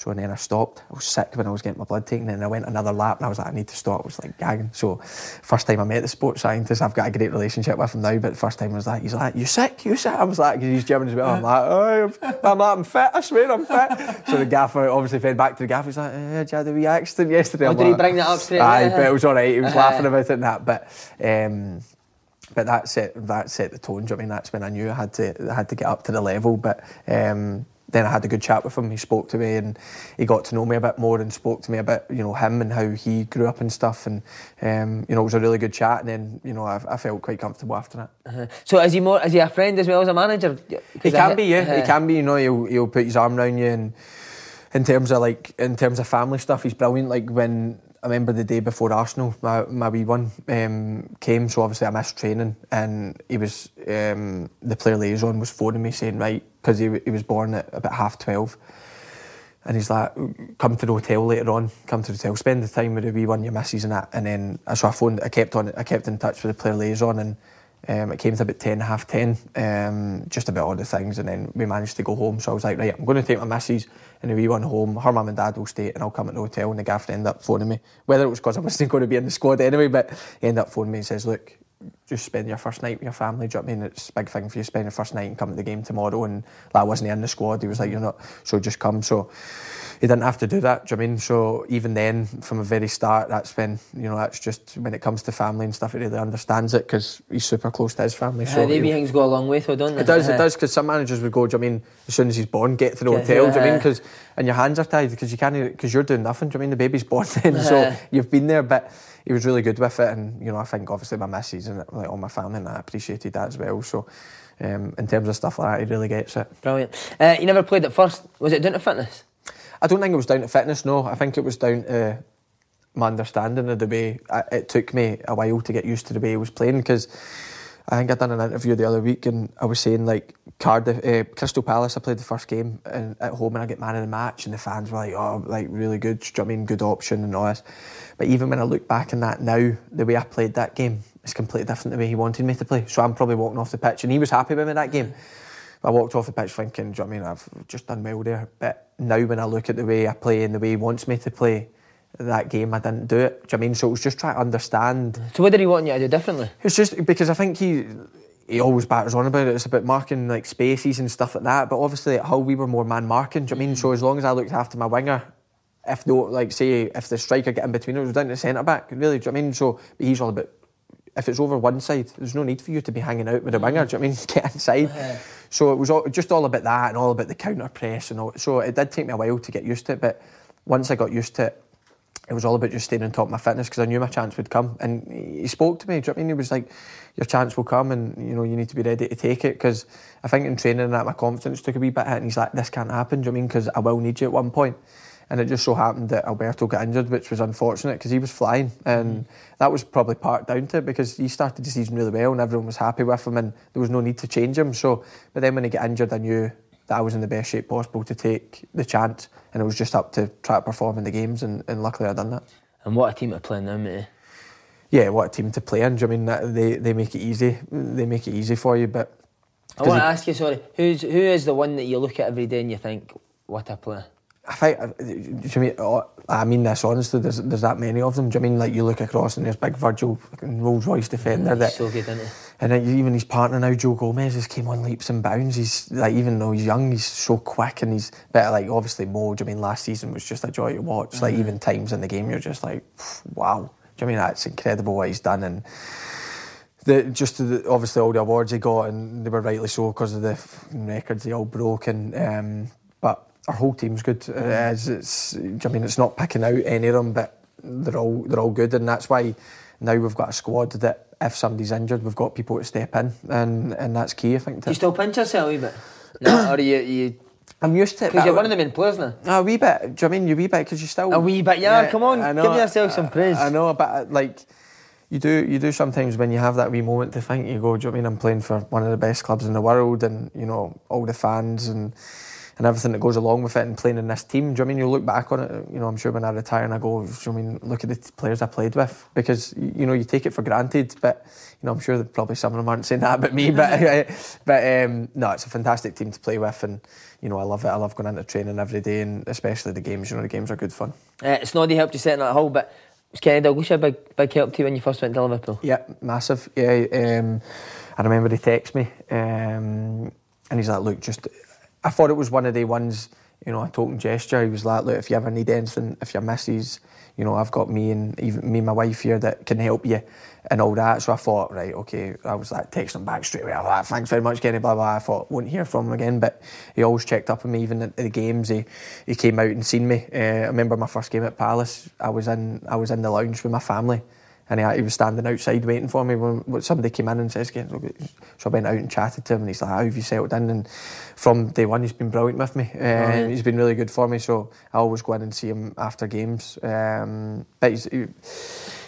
So and then I stopped. I was sick when I was getting my blood taken, and I went another lap, and I was like, I need to stop. I was like gagging. So first time I met the sports scientist, I've got a great relationship with him now. But the first time I was like, he's like, you sick? You sick? I was like, he's German as well. I'm like, oh, I'm, I'm, like, I'm fit. I swear I'm fit. so the gaffer obviously fed back to the gaffer. He's like, eh, did you have a wee accident yesterday? Oh, did he bring that up straight Aye, but it was all right. He was Uh-huh. laughing about it and that. But um, but that set that set the tone. do you know what I mean, that's when I knew I had to I had to get up to the level. But um, then I had a good chat with him. He spoke to me and he got to know me a bit more and spoke to me about you know him and how he grew up and stuff. And um, you know it was a really good chat. And then you know I, I felt quite comfortable after that. Uh-huh. So is he more? Is he a friend as well as a manager? He can be, yeah. He Uh-huh. can be. You know, he'll, he'll put his arm around you, and in terms of like, in terms of family stuff, he's brilliant. Like when I remember the day before Arsenal, my my wee one um, came, so obviously I missed training, and he was um, the player liaison was phoning me saying right because he he was born at about half twelve. And he's like, come to the hotel later on. Come to the hotel, spend the time with the wee one, your missus and that. And then so I phoned. I kept on. I kept in touch with the player liaison, and um, it came to about ten, half ten, um, just about all the things. And then we managed to go home. So I was like, right, I'm going to take my missus and wee one home. Her mum and dad will stay, and I'll come at the hotel. And the gaffer ended up phoning me, whether it was because I wasn't going to be in the squad anyway, but he ended up phoning me and says, look. Just spend your first night with your family. Do you know what I mean? It's a big thing for you. Spend your first night and come to the game tomorrow. And like, I wasn't in the squad. He was like, "You're not." So just come. So he didn't have to do that. Do you know what I mean? So even then, from the very start, that's when you know that's just when it comes to family and stuff, he really understands it because he's super close to his family. Uh, So he'll- wee things go a long way, though, don't they? it does, it Uh-huh. does, because some managers would go, do you know I mean, as soon as he's born, get to the Get- hotel, do you know I mean? Because, and your hands are tied because you can't, because you're doing nothing, do you know I mean? The baby's born then, so Uh-huh. you've been there, but he was really good with it, and, you know, I think obviously my missus and like all my family and I appreciated that as well, so um, in terms of stuff like that, he really gets it. Brilliant. Uh, you never played at first. Was it down to fitness? I don't think it was down to fitness, no. I think it was down to my understanding of the way it took me a while to get used to the way he was playing because I think I done an interview the other week and I was saying like Cardiff, uh, Crystal Palace. I played the first game and, at home and I get man of the match and the fans were like, oh, like really good. Do you know I mean? Good option and all this. But even when I look back on that now, the way I played that game is completely different the way he wanted me to play. So I'm probably walking off the pitch and he was happy with me that game. I walked off the pitch thinking, do you know what I mean? I've just done well there. But now when I look at the way I play and the way he wants me to play, that game I didn't do it. Do you know I mean? So it was just trying to understand. So what did he want you to do differently? It's just because I think he he always batters on about it. It's about marking like spaces and stuff like that. But obviously at Hull we were more man marking. Do you know I mean? So as long as I looked after my winger, if no like say if the striker get in between us, it was down to the centre back. Really, do you know I mean? So he's all about if it's over one side, there's no need for you to be hanging out with a winger. Do you know I mean? Get inside. Uh-huh. So it was all, just all about that and all about the counter press and all. So it did take me a while to get used to it, but once I got used to it, it was all about just staying on top of my fitness because I knew my chance would come. And he spoke to me. Do you know I mean? He was like, "Your chance will come, and you know you need to be ready to take it." Because I think in training that my confidence took a wee bit hit, and he's like, "This can't happen." Do you know I mean? Because I will need you at one point. And it just so happened that Alberto got injured, which was unfortunate because he was flying, and mm. that was probably part down to it because he started the season really well, and everyone was happy with him, and there was no need to change him. So, but then when he got injured, I knew that I was in the best shape possible to take the chance, and it was just up to try to perform in the games, and, and luckily I done that. And what a team to play in now, mate. Yeah, what a team to play in. I mean, they they make it easy. They make it easy for you. But I want to ask you, sorry, who's who is the one that you look at every day and you think, what a player? I think, uh, do you mean, oh, I mean this honestly, there's, there's that many of them. Do you mean like you look across and there's big Virgil Rolls Royce defender that. So good? And then even his partner now, Joe Gomez, has came on leaps and bounds. He's like, even though he's young, he's so quick and he's better. Like, obviously, Mo, do you mean last season was just a joy to watch. Mm-hmm. Like, even times in the game, you're just like, wow. Do you mean that's incredible what he's done? And the, just the, obviously all the awards he got, and they were rightly so because of the records they all broke. And um, but our whole team's good. It's, it's, I mean, it's not picking out any of them, but they're all they're all good, and that's why now we've got a squad that if somebody's injured, we've got people to step in, and and that's key. I think. Do you still pinch yourself a wee bit? no, or you, you I'm used to it. Because you're one of the main players now. A wee bit. Do you know I mean you wee bit because you still a wee bit? Yeah, yeah come on, know, give yourself some praise. I know, but uh, like you do, you do sometimes when you have that wee moment to think. You go, do you know I mean I'm playing for one of the best clubs in the world, and you know all the fans and and everything that goes along with it and playing in this team. Do you know I mean you look back on it? You know, I'm sure when I retire and I go, do you know I mean look at the players I played with because you know you take it for granted, but you know I'm sure that probably some of them aren't saying that about me, but but um, no, it's a fantastic team to play with, and you know I love it. I love going into training every day, and especially the games. You know the games are good fun. Uh, it's not helped you setting that hole, but was Kenny Dalglish a big big help to you when you first went to Liverpool? Yeah, massive. Yeah, um, I remember he texted me, um, and he's like, "Look, just." I thought it was one of the ones, you know, a token gesture. He was like, look, if you ever need anything, if your missus, you know, I've got me and even me and my wife here that can help you and all that. So I thought, right, okay. I was like texting him back straight away. I was like, thanks very much, Kenny, blah, blah. I thought, won't hear from him again. But he always checked up on me, even at the games. He, he came out and seen me. Uh, I remember my first game at Palace. I was in, I was in the lounge with my family and he, he was standing outside waiting for me when somebody came in and says, so I went out and chatted to him and he's like, how have you settled in? And from day one, he's been brilliant with me. Um, He's been really good for me, so I always go in and see him after games. Um, but he,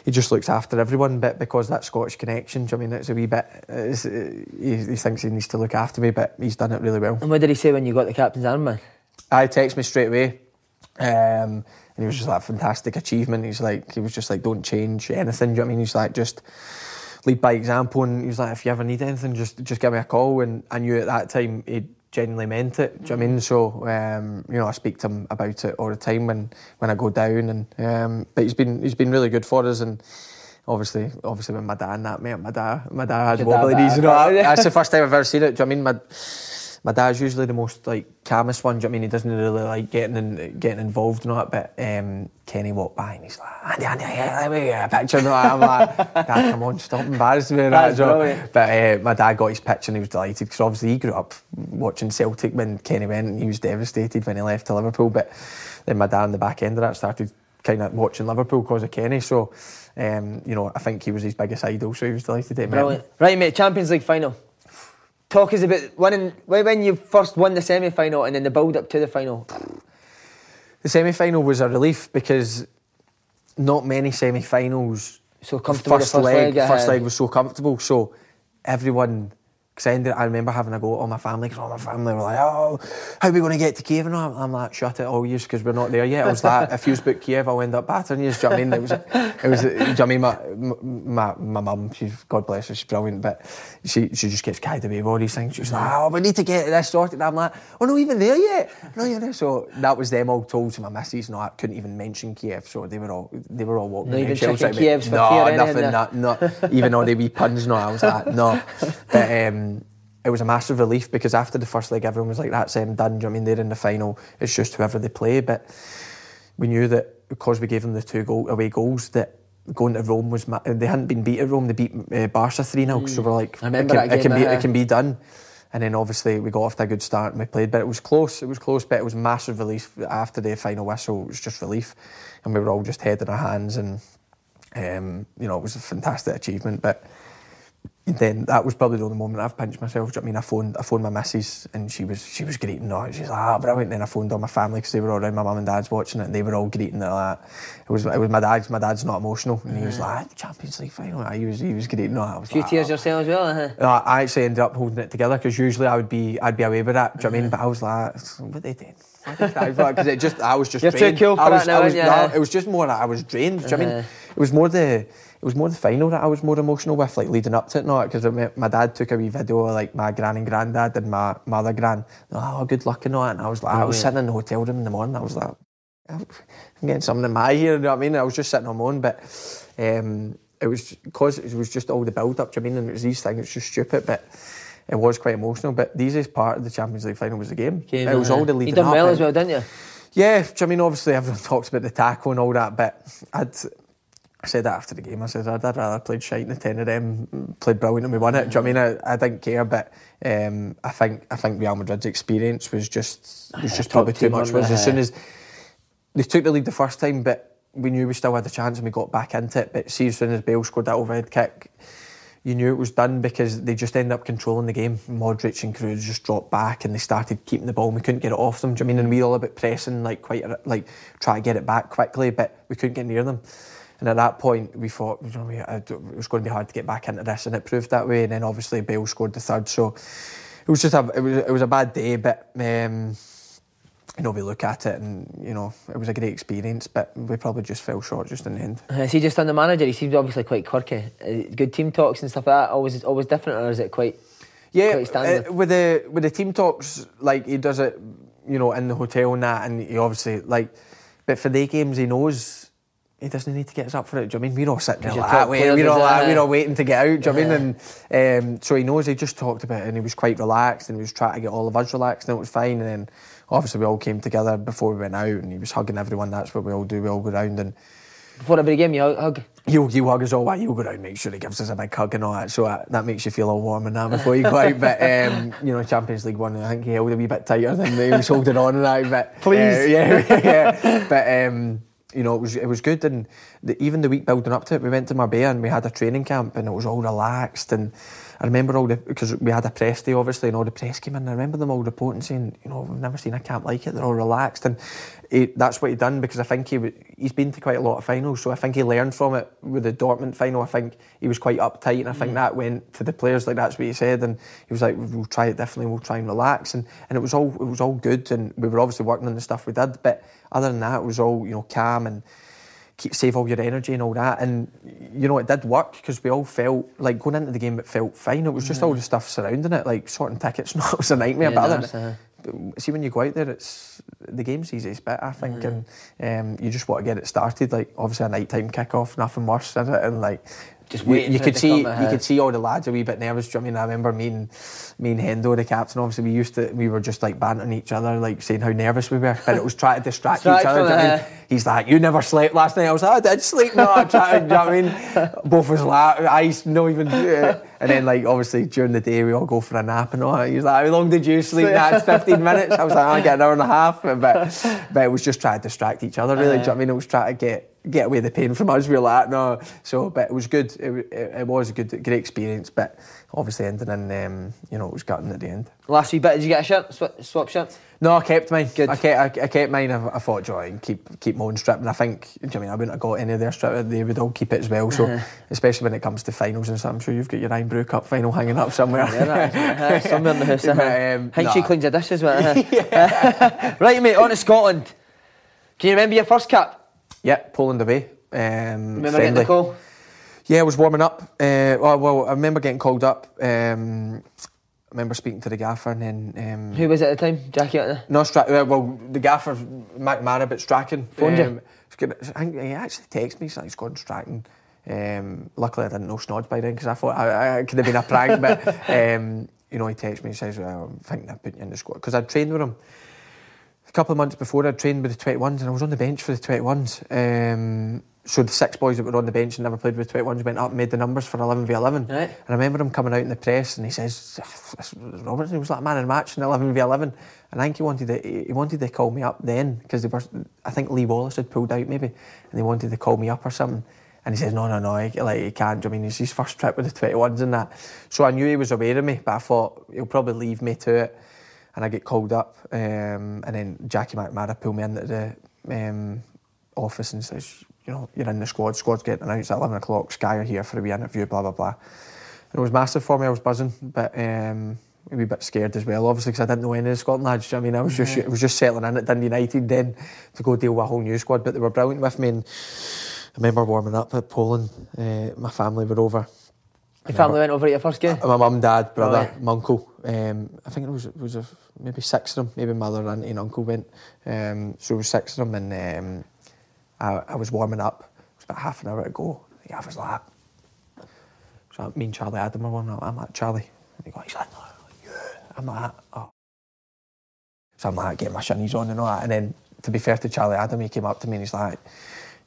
he just looks after everyone, but because that Scottish connection, I mean, it's a wee bit. He, he, thinks he needs to look after me, but he's done it really well. And what did he say when you got the captain's armband? I text me straight away. Um, and he was just like a fantastic achievement. He's like he was just like don't change anything. Do you know what I mean? He's like just lead by example. And he was like if you ever need anything, just just give me a call. And I knew at that time he genuinely meant it. Do you know what I mean? So um, you know I speak to him about it all the time when when I go down. And um, but he's been he's been really good for us and obviously, obviously when my dad and that met, my dad, my dad had wobbly knees. You know, that's the first time I've ever seen it. Do you know what I mean? My, my dad's usually the most like calmest one. Do you know I mean he doesn't really like getting in, getting involved in that. But um, Kenny walked by and he's like, Andy, Andy, let me get a picture. And I'm like, Dad, come on, stop embarrassing me. That. But uh, my dad got his picture and he was delighted because obviously he grew up watching Celtic when Kenny went and he was devastated when he left to Liverpool. But then my dad on the back end of that started kind of watching Liverpool because of Kenny. So, um, you know, I think he was his biggest idol. So he was delighted to meet him. Right, mate, Champions League final talk us about winning when you first won the semi final and then the build up to the final. The semi final was a relief because not many semi finals. So comfortable. First, first leg, leg first leg was so comfortable. So everyone. Cause I, ended, I remember having a go at all my family because all my family were like, "Oh, how are we going to get to Kiev?" And I'm, I'm like, "Shut it, all years because we're not there yet." I was like, "If you book Kiev, I'll end up battering you." Do you know what I mean? It was, it was. Do you know what I mean? My my my mum, she's God bless her, she's brilliant, but she she just gets carried away with all these things. She's like, "Oh, we need to get this sorted." And I'm like, "We're not even there yet." No, you're there. So that was them all told to my missus. No, I couldn't even mention Kiev. So they were all they were all walking. Not even like, Kievs for no, tea or anything nothing. Not, not even all the wee puns. No, I was like, no. But um, it was a massive relief because after the first leg, everyone was like, "That's them done." Do you know I mean? They're in the final. It's just whoever they play. But we knew that because we gave them the two goal, away goals, that going to Rome was ma- they hadn't been beat at Rome. They beat uh, Barca three 0 So we're like, it can, it can be uh, it can be done. And then obviously we got off to a good start and we played, but it was close. It was close, but it was massive relief after the final whistle. It was just relief, and we were all just head in our hands, and um, you know it was a fantastic achievement. But then that was probably the only moment I've pinched myself. Do you know what I mean? I phoned, I phoned my missus and she was she was greeting it. She's like, ah, brilliant. Then I phoned all my family because they were all around. My mum and dad's watching it, and they were all greeting it. Like that. It was it was my dad's. My dad's not emotional, and he was like, ah, Champions League final. He was he was greeting it. I was A few like, tears "Oh." yourself as well. Uh-huh. No, I actually ended up holding it together because usually I would be I'd be away with that. Do you know what I mean? But I was like, what they did? Because it just I was just You're too cool for I was, that now, I was, no, it was just more that I was drained. Do you know what I mean? Uh-huh. It was more the it was more the final that I was more emotional with, like leading up to it, not because my dad took a wee video of like my gran and granddad and my, my other gran. Oh, good luck and all that. And I was like, I was Brilliant. sitting in the hotel room in the morning. I was like, I'm getting something in my ear. You know what I mean? I was just sitting on my own, but um, it was because it was just all the build up. Do you know I mean? And it was these things. It's just stupid, but. It was quite emotional, but the easiest part of the Champions League final was the game. Game, it was all the You leading done up. well as well, didn't you? yeah, you I mean, obviously everyone talks about the tackle and all that, but I'd I said that after the game. I said I'd, I'd rather played shite than ten of them played brilliant and we won it. Do you know what I mean? I, I didn't care, but um, I think I think Real Madrid's experience was just was just probably too much. Was as soon as they took the lead the first time, but we knew we still had a chance and we got back into it. But see, as soon as Bale scored that overhead kick, you knew it was done because they just ended up controlling the game. Modric and Kroos just dropped back and they started keeping the ball and we couldn't get it off them. Do you know what I mean? And we were all about pressing, like quite a- like try to get it back quickly, but we couldn't get near them. And at that point, we thought you know, it was going to be hard to get back into this, and it proved that way. And then obviously Bale scored the third, so it was just a it was, it was a bad day, but. Um, you know, we look at it and, you know, it was a great experience, but we probably just fell short just in the end. Uh, Is he just on the manager? He seems obviously quite quirky. Uh, good team talks and stuff like that. Always, always different, or is it quite? Yeah, quite standard? uh, with the with the team talks, like he does it, you know, in the hotel and that, and he obviously like, but for the games he knows he doesn't need to get us up for it. Do you know I mean we're all sitting there like, top that, wait, we're all is like, there. we're all waiting to get out. Do you know I mean? And um, so he knows. He just talked about it, and he was quite relaxed, and he was trying to get all of us relaxed, and it was fine. And then obviously we all came together before we went out, and he was hugging everyone. That's what we all do. We all go round and. Before every game, you hug. You he'll hug us all while he'll go down, make sure he gives us a big hug and all that. So that, that makes you feel all warm and that before you go out. But, um, you know, Champions League one, I think he held a wee bit tighter than he was holding on and that. But, Please. uh, yeah, yeah. But, um, you know, it was it was good. And the, even the week building up to it, we went to Marbella and we had a training camp and it was all relaxed. And I remember all the, because we had a press day obviously and all the press came in. And I remember them all reporting saying, you know, we've never seen a camp like it. They're all relaxed. And he, that's what he done because I think he he's been to quite a lot of finals. So I think he learned from it with the Dortmund final. I think he was quite uptight and I think mm. that went to the players. Like that's what he said. And he was like, we'll try it differently. We'll try and relax. And, and it was all it was all good. And we were obviously working on the stuff we did. But other than that, it was all, you know, calm and keep save all your energy and all that. And you know, it did work because we all felt like going into the game. It felt fine. It was just all the stuff surrounding it, like sorting tickets. No, it was a nightmare. Yeah, but other than, see when you go out there, it's the game's the easiest bit, I think, and um, you just want to get it started. Like obviously a nighttime kick-off, nothing worse than it, and like. Just you, waiting you it could see, you could see all the lads a wee bit nervous. Do you know I mean? I remember me and me and Hendo, the captain. Obviously, we used to, we were just like bantering each other, like saying how nervous we were, but it was trying to distract each other. you know I mean? He's like, "You never slept last night." I was like, "I did sleep." No, I tried. do you know what I mean? Both was like, eyes not even. uh, and then like obviously during the day we all go for a nap and all. that. He's like, "How long did you sleep?" That's 15 minutes. I was like, "I get an hour and a half," but but it was just trying to distract each other. Really, do you know what I mean? It was trying to get get away the pain from us. We were like, no. So, but it was good. It, it, it was a good, great experience. But obviously ending in, um, you know, it was gutting at the end. Last wee bit, did you get a shirt? Sw- swap shirts? No, I kept mine. Good. I kept, I, I kept mine. I, I thought, Joy, and keep keep my own strip. And I think, do you know I mean, I wouldn't have got any of their strip. They would all keep it as well. So, Uh-huh. especially when it comes to finals and stuff, I'm sure you've got your Irn-Bru Cup final hanging up somewhere. Yeah, is, uh, somewhere in the house. Uh, But, um, I think she cleans the dishes. With, uh. right, mate, on to Scotland. Can you remember your first cap? yeah, Poland away. Um, Remember friendly. getting the call? Yeah, I was warming up. Uh, well, well, I remember getting called up. Um, remember speaking to the gaffer and then. Um, Who was it at the time? Jackie? No, Stra- well, the gaffer, McNamara, but Strachan. Phoned you? um, he's gonna- I think he actually texted me, he's gone Strachan. Um, luckily, I didn't know Snods by then because I thought I, I, it could have been a prank. but, um, you know, he texted me and says, well, I'm thinking of putting you in the squad. Because I'd trained with him a couple of months before, I'd trained with the 21s and I was on the bench for the 21s. Um, so the six boys that were on the bench and never played with 21s went up and made the numbers for 11 v 11. Right. And I remember him coming out in the press and he says, Robertson was like man in the match in 11 v 11. And I think he wanted to, he wanted to call me up then because they were, I think Lee Wallace had pulled out maybe and they wanted to call me up or something. And he says, no, no, no, he, like, he can't. I mean, it's his first trip with the 21s and that. So I knew he was aware of me, but I thought he'll probably leave me to it. And I get called up, um, and then Jackie McNamara pulled me into the um, office and says, you know, you're in the squad. Squad's getting announced at 11 o'clock. Sky are here for a wee interview, blah, blah, blah. And it was massive for me. I was buzzing, but um, a wee bit scared as well, obviously, because I didn't know any of the Scotland lads. you know I mean, I was just, was just settling in at Dundee United then to go deal with a whole new squad, but they were brilliant with me. And I remember warming up at Poland. Uh, my family were over. Your family went over at your first game? My mum, dad, brother, Brilliant. my uncle. Um, I think it was it was a, maybe six of them. Maybe mother, auntie, and uncle went. Um, so it was six of them, and um, I, I was warming up. It was about half an hour to go. Yeah, I was like, so me and Charlie Adam were warming up. I'm like Charlie, and he goes, he's like, no, yeah. I'm like, oh. So I'm like getting my shinies on and all that. And then to be fair to Charlie Adam, he came up to me and he's like,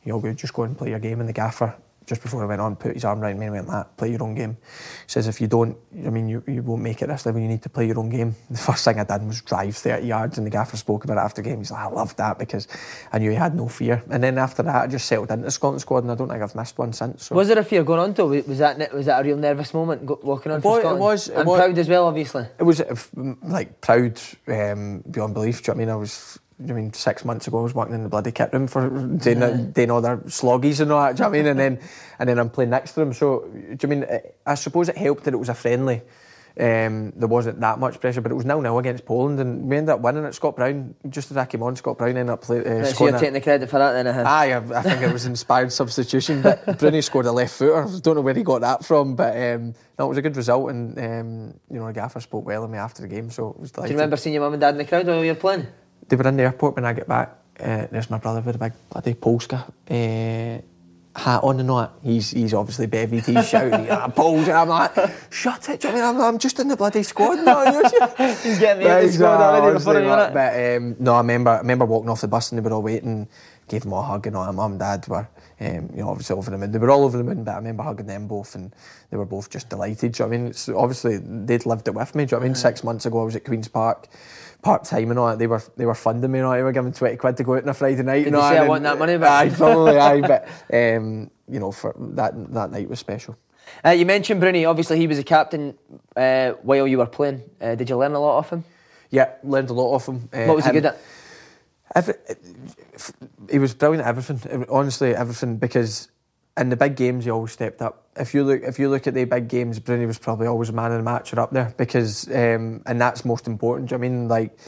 you all good, just go and play your game in the gaffer. Just before I went on, put his arm around me and went, Matt, play your own game. He says, if you don't, I mean, you, you won't make it this level, you need to play your own game. The first thing I did was drive 30 yards, and the gaffer spoke about it after the game. He's like, I loved that because I knew he had no fear. And then after that, I just settled into the Scotland squad, and I don't think I've missed one since. So. Was there a fear going on to? Was that was that a real nervous moment walking on It for was- it was- it and was- proud as well, obviously. It was uh, like proud um, beyond belief. Do you know what I mean? I was. I mean, six months ago, I was working in the bloody kit room for doing, doing all their sloggies and all that. Do you know what I mean? And then, and then I'm playing next to them. So, do you mean? I- I suppose it helped that it was a friendly. Um, there wasn't that much pressure, but it was nil nil against Poland, and we ended up winning it. Scott Brown, just as I came on, Scott Brown ended up play, uh, so scoring. you're taking the credit for that then, uh Aye, I, I think it was inspired substitution, but Bruni scored a left footer. I don't know where he got that from, but um, no, it was a good result, and um, you know, the gaffer spoke well of me after the game, so it was Do you remember seeing your mum and dad in the crowd while you were playing? They were in the airport when I get back. Uh, there's my brother with a big bloody Polska uh, hat on and all that. He's he's obviously bevied. He's shouting, "Ah, Polska!" I'm like, "Shut it!" Do you know I mean, I'm, I'm just in the bloody squad now. He's getting me in the squad already before knew. But um, no, I remember I remember walking off the bus and they were all waiting. Gave them all a hug and all. My mum and dad were, um, you know, obviously over the moon. They were all over the moon, but I remember hugging them both and they were both just delighted. Do you know I mean? It's, obviously they'd lived it with me. Do you know what I mean? Six months ago I was at Queen's Park, part time and all that. They were they were funding me and all. They were giving twenty quid to go out on a Friday night. Did and you say, "I and- want that money back"? Aye, probably. aye, but um, you know, for that that night was special. Uh, you mentioned Bruni. Obviously, he was a captain uh, while you were playing. Uh, did you learn a lot off him? Yeah, learned a lot off him. Uh, What was he good at? Every, he was brilliant at everything. Honestly, everything because in the big games he always stepped up. If you look, if you look at the big games, Bruni was probably always a man of the match or up there because, um, and that's most important. do you know what I mean, like,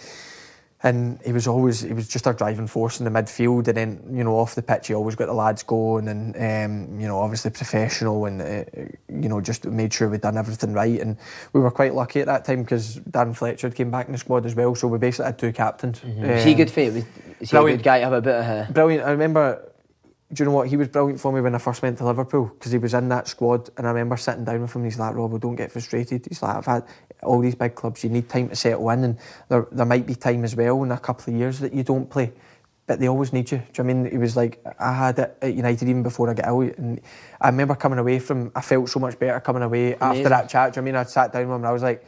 and he was always he was just our driving force in the midfield, and then you know off the pitch he always got the lads going, and um, you know obviously professional, and uh, you know just made sure we'd done everything right, and we were quite lucky at that time because Darren Fletcher came back in the squad as well, so we basically had two captains. Was he Um, good you? Was, is he a good guy to have a bit of a... Brilliant. I remember, do you know what? He was brilliant for me when I first went to Liverpool because he was in that squad. And I remember sitting down with him and he's like, Rob, don't get frustrated. He's like, I've had all these big clubs, you need time to settle in. And there, there might be time as well in a couple of years that you don't play. But they always need you. Do you know what I mean? He was like, I had it at United even before I got out. And I remember coming away from, I felt so much better coming away Amazing. after that chat. Do you know what I mean? I sat down with him and I was like,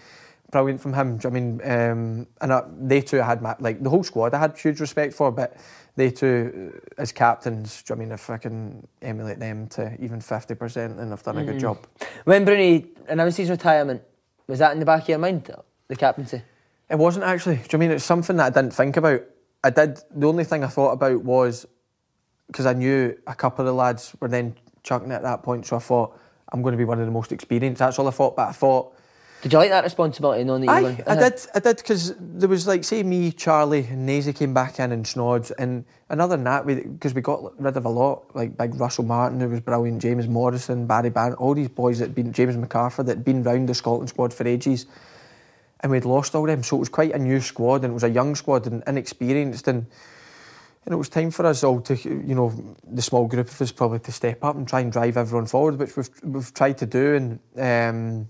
brilliant from him. Do you know what I mean? Um, and I, they too, I had my, like the whole squad I had huge respect for, but they two uh, as captains, do you know what I mean? If I can emulate them to even 50%, then I've done a good job. When Bruni announced his retirement, was that in the back of your mind, the captaincy? It wasn't actually. Do you I mean it's something that I didn't think about? I did. The only thing I thought about was because I knew a couple of the lads were then chucking it at that point, so I thought I'm going to be one of the most experienced. That's all I thought. But I thought Did you like that responsibility knowing that you Aye, I did, I did, because there was like, say, me, Charlie, and Nazy came back in and Snods, and, and other than that, because we, got rid of a lot, like big Russell Martin, who was brilliant, James Morrison, Barry Bannan, all these boys that had been, James McArthur, that had been round the Scotland squad for ages, and we'd lost all of them, so it was quite a new squad, and it was a young squad and inexperienced, and and it was time for us all to, you know, the small group of us probably to step up and try and drive everyone forward, which we've we've tried to do, and. Um,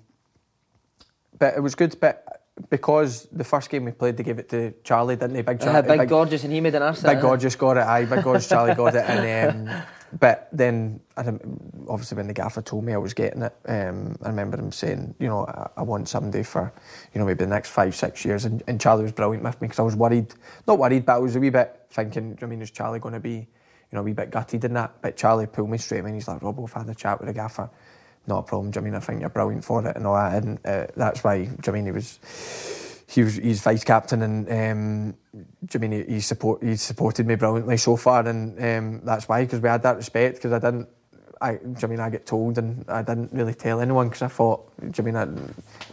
but it was good. But because the first game we played, they gave it to Charlie, didn't they? Big, Uh, Charlie, big, gorgeous, and he made an arse. big gorgeous got it. Aye, big gorgeous Charlie got it. And um, but then I obviously when the gaffer told me I was getting it, um, I remember him saying, you know, I, I want somebody for, you know, maybe the next five six years. And, and Charlie was brilliant with me because I was worried, not worried, but I was a wee bit thinking, I mean, is Charlie going to be, you know, a wee bit gutted in that? But Charlie pulled me straight in. He's like, Rob, we've had a chat with the gaffer. Not a problem. Do you know I mean, I think you're brilliant for it and all that. And uh, that's why, do you know I mean, he was he was he's vice captain and um, do you mean he, he support he supported me brilliantly so far and um, that's why because we had that respect because I didn't I do you mean I get told and I didn't really tell anyone because I thought do you mean I,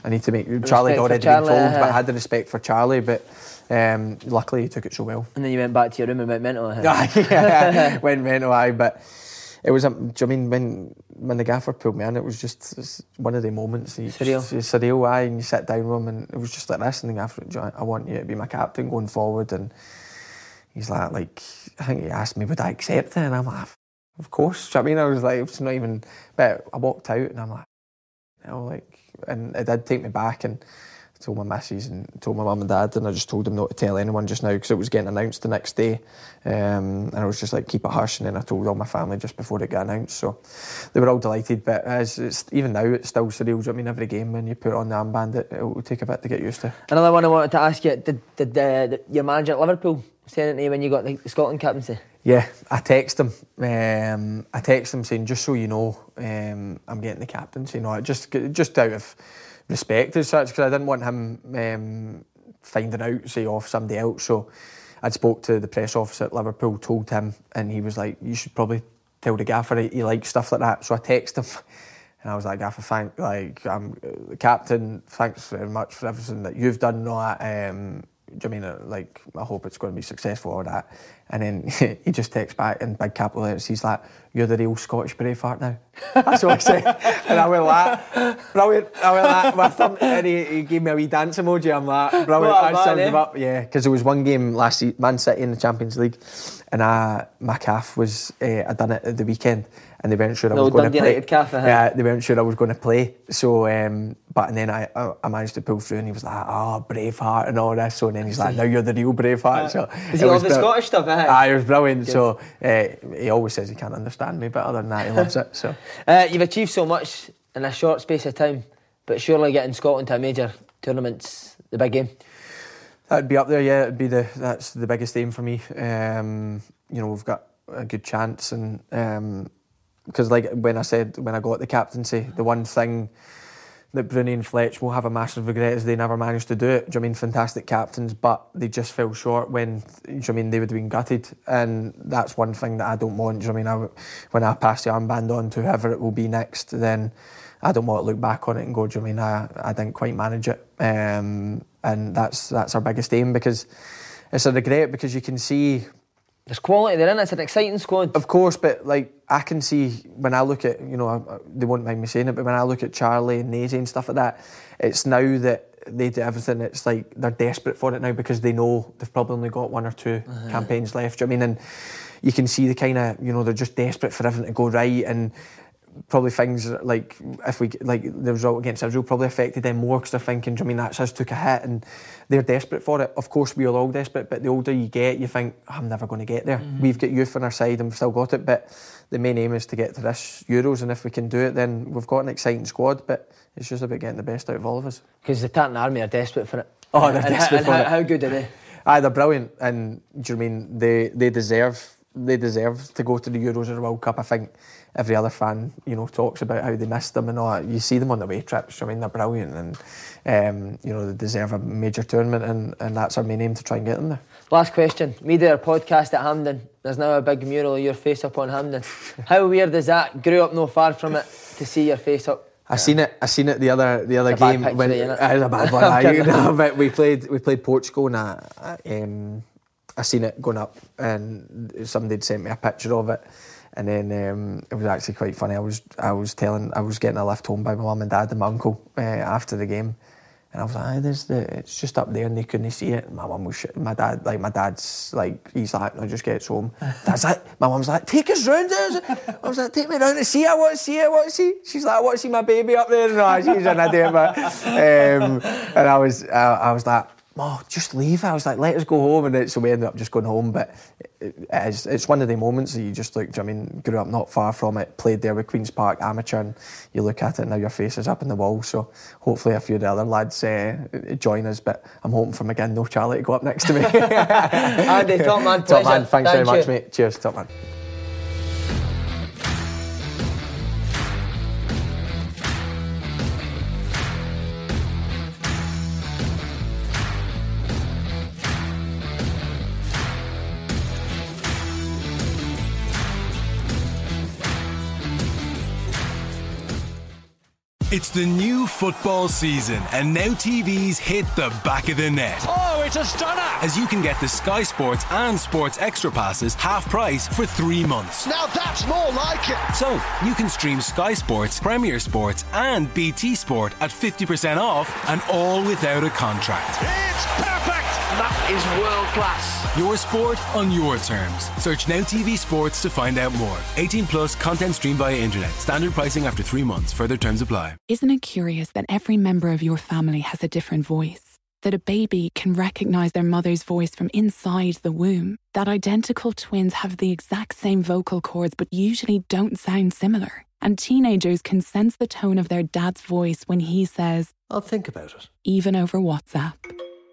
I need to make Charlie had for already Charlie, been told but I had the respect for Charlie but um, luckily he took it so well And then you went back to your room and went mental. huh? yeah, went mental eye, but it was. um, Do you mean when when the gaffer pulled me in? It was just one of the moments. You Surreal. Just, surreal, aye, and you sit down with him, and it was just like this. And the gaffer, "Do you- I want you to be my captain going forward, and he's like, like I think he asked me would I accept it, and I'm like, of course. Do you know I mean? I was like, it's not even. But I walked out, and I'm like, you know, like, and it did take me back, and. I told my missus and told my mum and dad, and I just told them not to tell anyone just now because it was getting announced the next day. Um, and I was just like, keep it hush. And then I told all my family just before it got announced. So they were all delighted. But as it's, even now, it's still surreal. Do you know what I mean, every game when you put on the armband, it, it will take a bit to get used to. Another one I wanted to ask you: Did, did uh, the, your manager at Liverpool send it to you when you got the, the Scotland captaincy? Yeah, I text him. Um, I text him saying, just so you know, um, I'm getting the captaincy. You know, just just out of respect as such, because I didn't want him um, finding out, say, off somebody else. So I'd spoke to the press officer at Liverpool, told him, and he was like, you should probably tell the gaffer he, likes stuff like that. So I text him. And I was like, Gaffer, thank, like, I'm uh, the captain. Thanks very much for everything that you've done and all that. Um, do you know what I mean, like, I hope it's going to be successful or that. And then he just texts back in big capital letters. He's like, "You're the real Scottish Braveheart now." That's what I said. and I went like, brilliant. I went like with him, and he, he gave me a wee dance emoji. I'm like, brilliant. What I summed eh? him up. Yeah, because there was one game last season, Man City in the Champions League, and I, my calf was, uh, I done it at the weekend, and they weren't sure I No, was going to play. Calf, uh-huh. Yeah, they weren't sure I was going to play. So, um, but and then I, I, I managed to pull through, and he was like, "Oh, Braveheart," and all this. So and then he's like, "Now you're the real Braveheart." So Is he all the Scottish stuff? eh? Aye, it was brilliant. So uh, he always says he can't understand me, but other than that, he loves it. So Uh, you've achieved so much in a short space of time, but surely getting Scotland to a major tournament's the big game. that'd be up there. Yeah, it'd be the that's the biggest aim for me. Um, you know, we've got a good chance, and because like when I said when I got the captaincy, the one thing that Bruni and Fletch will have a massive regret is they never managed to do it. Do you know I mean fantastic captains, but they just fell short when do you know I mean they would have been gutted, and that's one thing that I don't want. Do you know I mean? I, when I pass the armband on to whoever it will be next, then I don't want to look back on it and go, do you know I mean I, I didn't quite manage it, um, and that's that's our biggest aim because it's a regret because you can see There's quality there, in it. It's an exciting squad. of course, but like I can see when I look at you know I- they won't mind me saying it, but when I look at Charlie and Nazy and stuff like that, it's now that they do everything. It's like they're desperate for it now because they know they've probably only got one or 2 uh-huh. campaigns left. Do you know what I mean? And you can see the kind of you know they're just desperate for everything to go right and. Probably things like if we like the result against Israel probably affected them more because they're thinking, do you know what I mean that's us took a hit and they're desperate for it. Of course, we're all desperate, but the older you get, you think I'm never going to get there. Mm-hmm. We've got youth on our side and we've still got it, but the main aim is to get to this Euros, and if we can do it, then we've got an exciting squad. But it's just about getting the best out of all of us. Because the Tartan Army are desperate for it. Oh, they're and desperate and for how, it. How good are they? Aye, they're brilliant, and do you know what I mean they they deserve they deserve to go to the Euros or the World Cup. I think every other fan, you know, talks about how they missed them and all that. You see them on the away trips. I mean, they're brilliant, and um, you know they deserve a major tournament, and, and that's our main aim to try and get them there. Last question. Me did a podcast at Hampden? There's now a big mural of your face up on Hampden. How weird is that? Grew up no far from it to see your face up. I seen it. I seen it the other the other game when it was a bad one. aye, no, but we played we played Portugal and I, I, um, I seen it going up and somebody sent me a picture of it. And then um, it was actually quite funny. I was I was telling I was getting a lift home by my mum and dad and my uncle uh, after the game, and I was like, there's the it's just up there and they couldn't see it. My mum was sh- my dad like my dad's like he's like no just gets home. That's it. my mum's like take us round. I was like take me round to see it. I want to see it. I want to see. She's like I want to see my baby up there. No, she's an idiot. But, um, and I was I, I was like. Oh, just leave. I was like, let us go home, and it, so we ended up just going home. But it, it is, it's one of the moments that you just look. do you know what I mean, grew up not far from it, played there with Queens Park amateur, and you look at it and now your face is up in the wall. So hopefully a few of the other lads uh, join us. But I'm hoping for again no Charlie to go up next to me. Andy, top man, top man, thanks Thank very much, mate. Cheers, top man. It's the new football season, and now TV's hit the back of the net. Oh, it's a stunner! As you can get the Sky Sports and Sports Extra passes half price for three months. Now that's more like it! So you can stream Sky Sports, Premier Sports, and BT Sport at 50% off, and all without a contract. It's perfect! That is world class. Your sport on your terms. Search Now TV Sports to find out more. 18 plus content streamed via internet. Standard pricing after three months. Further terms apply. Isn't it curious that every member of your family has a different voice? That a baby can recognize their mother's voice from inside the womb? That identical twins have the exact same vocal cords but usually don't sound similar? And teenagers can sense the tone of their dad's voice when he says, I'll think about it. even over WhatsApp.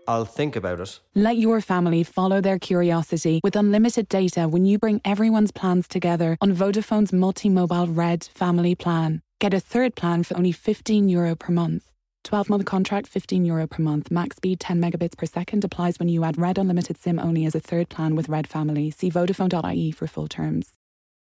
I'll think about it. Let your family follow their curiosity with unlimited data when you bring everyone's plans together on Vodafone's multi-mobile Red family plan. Get a third plan for only 15 euro per month. 12 month contract, 15 euro per month. Max speed 10 megabits per second applies when you add Red Unlimited SIM only as a third plan with Red Family. See Vodafone.ie for full terms.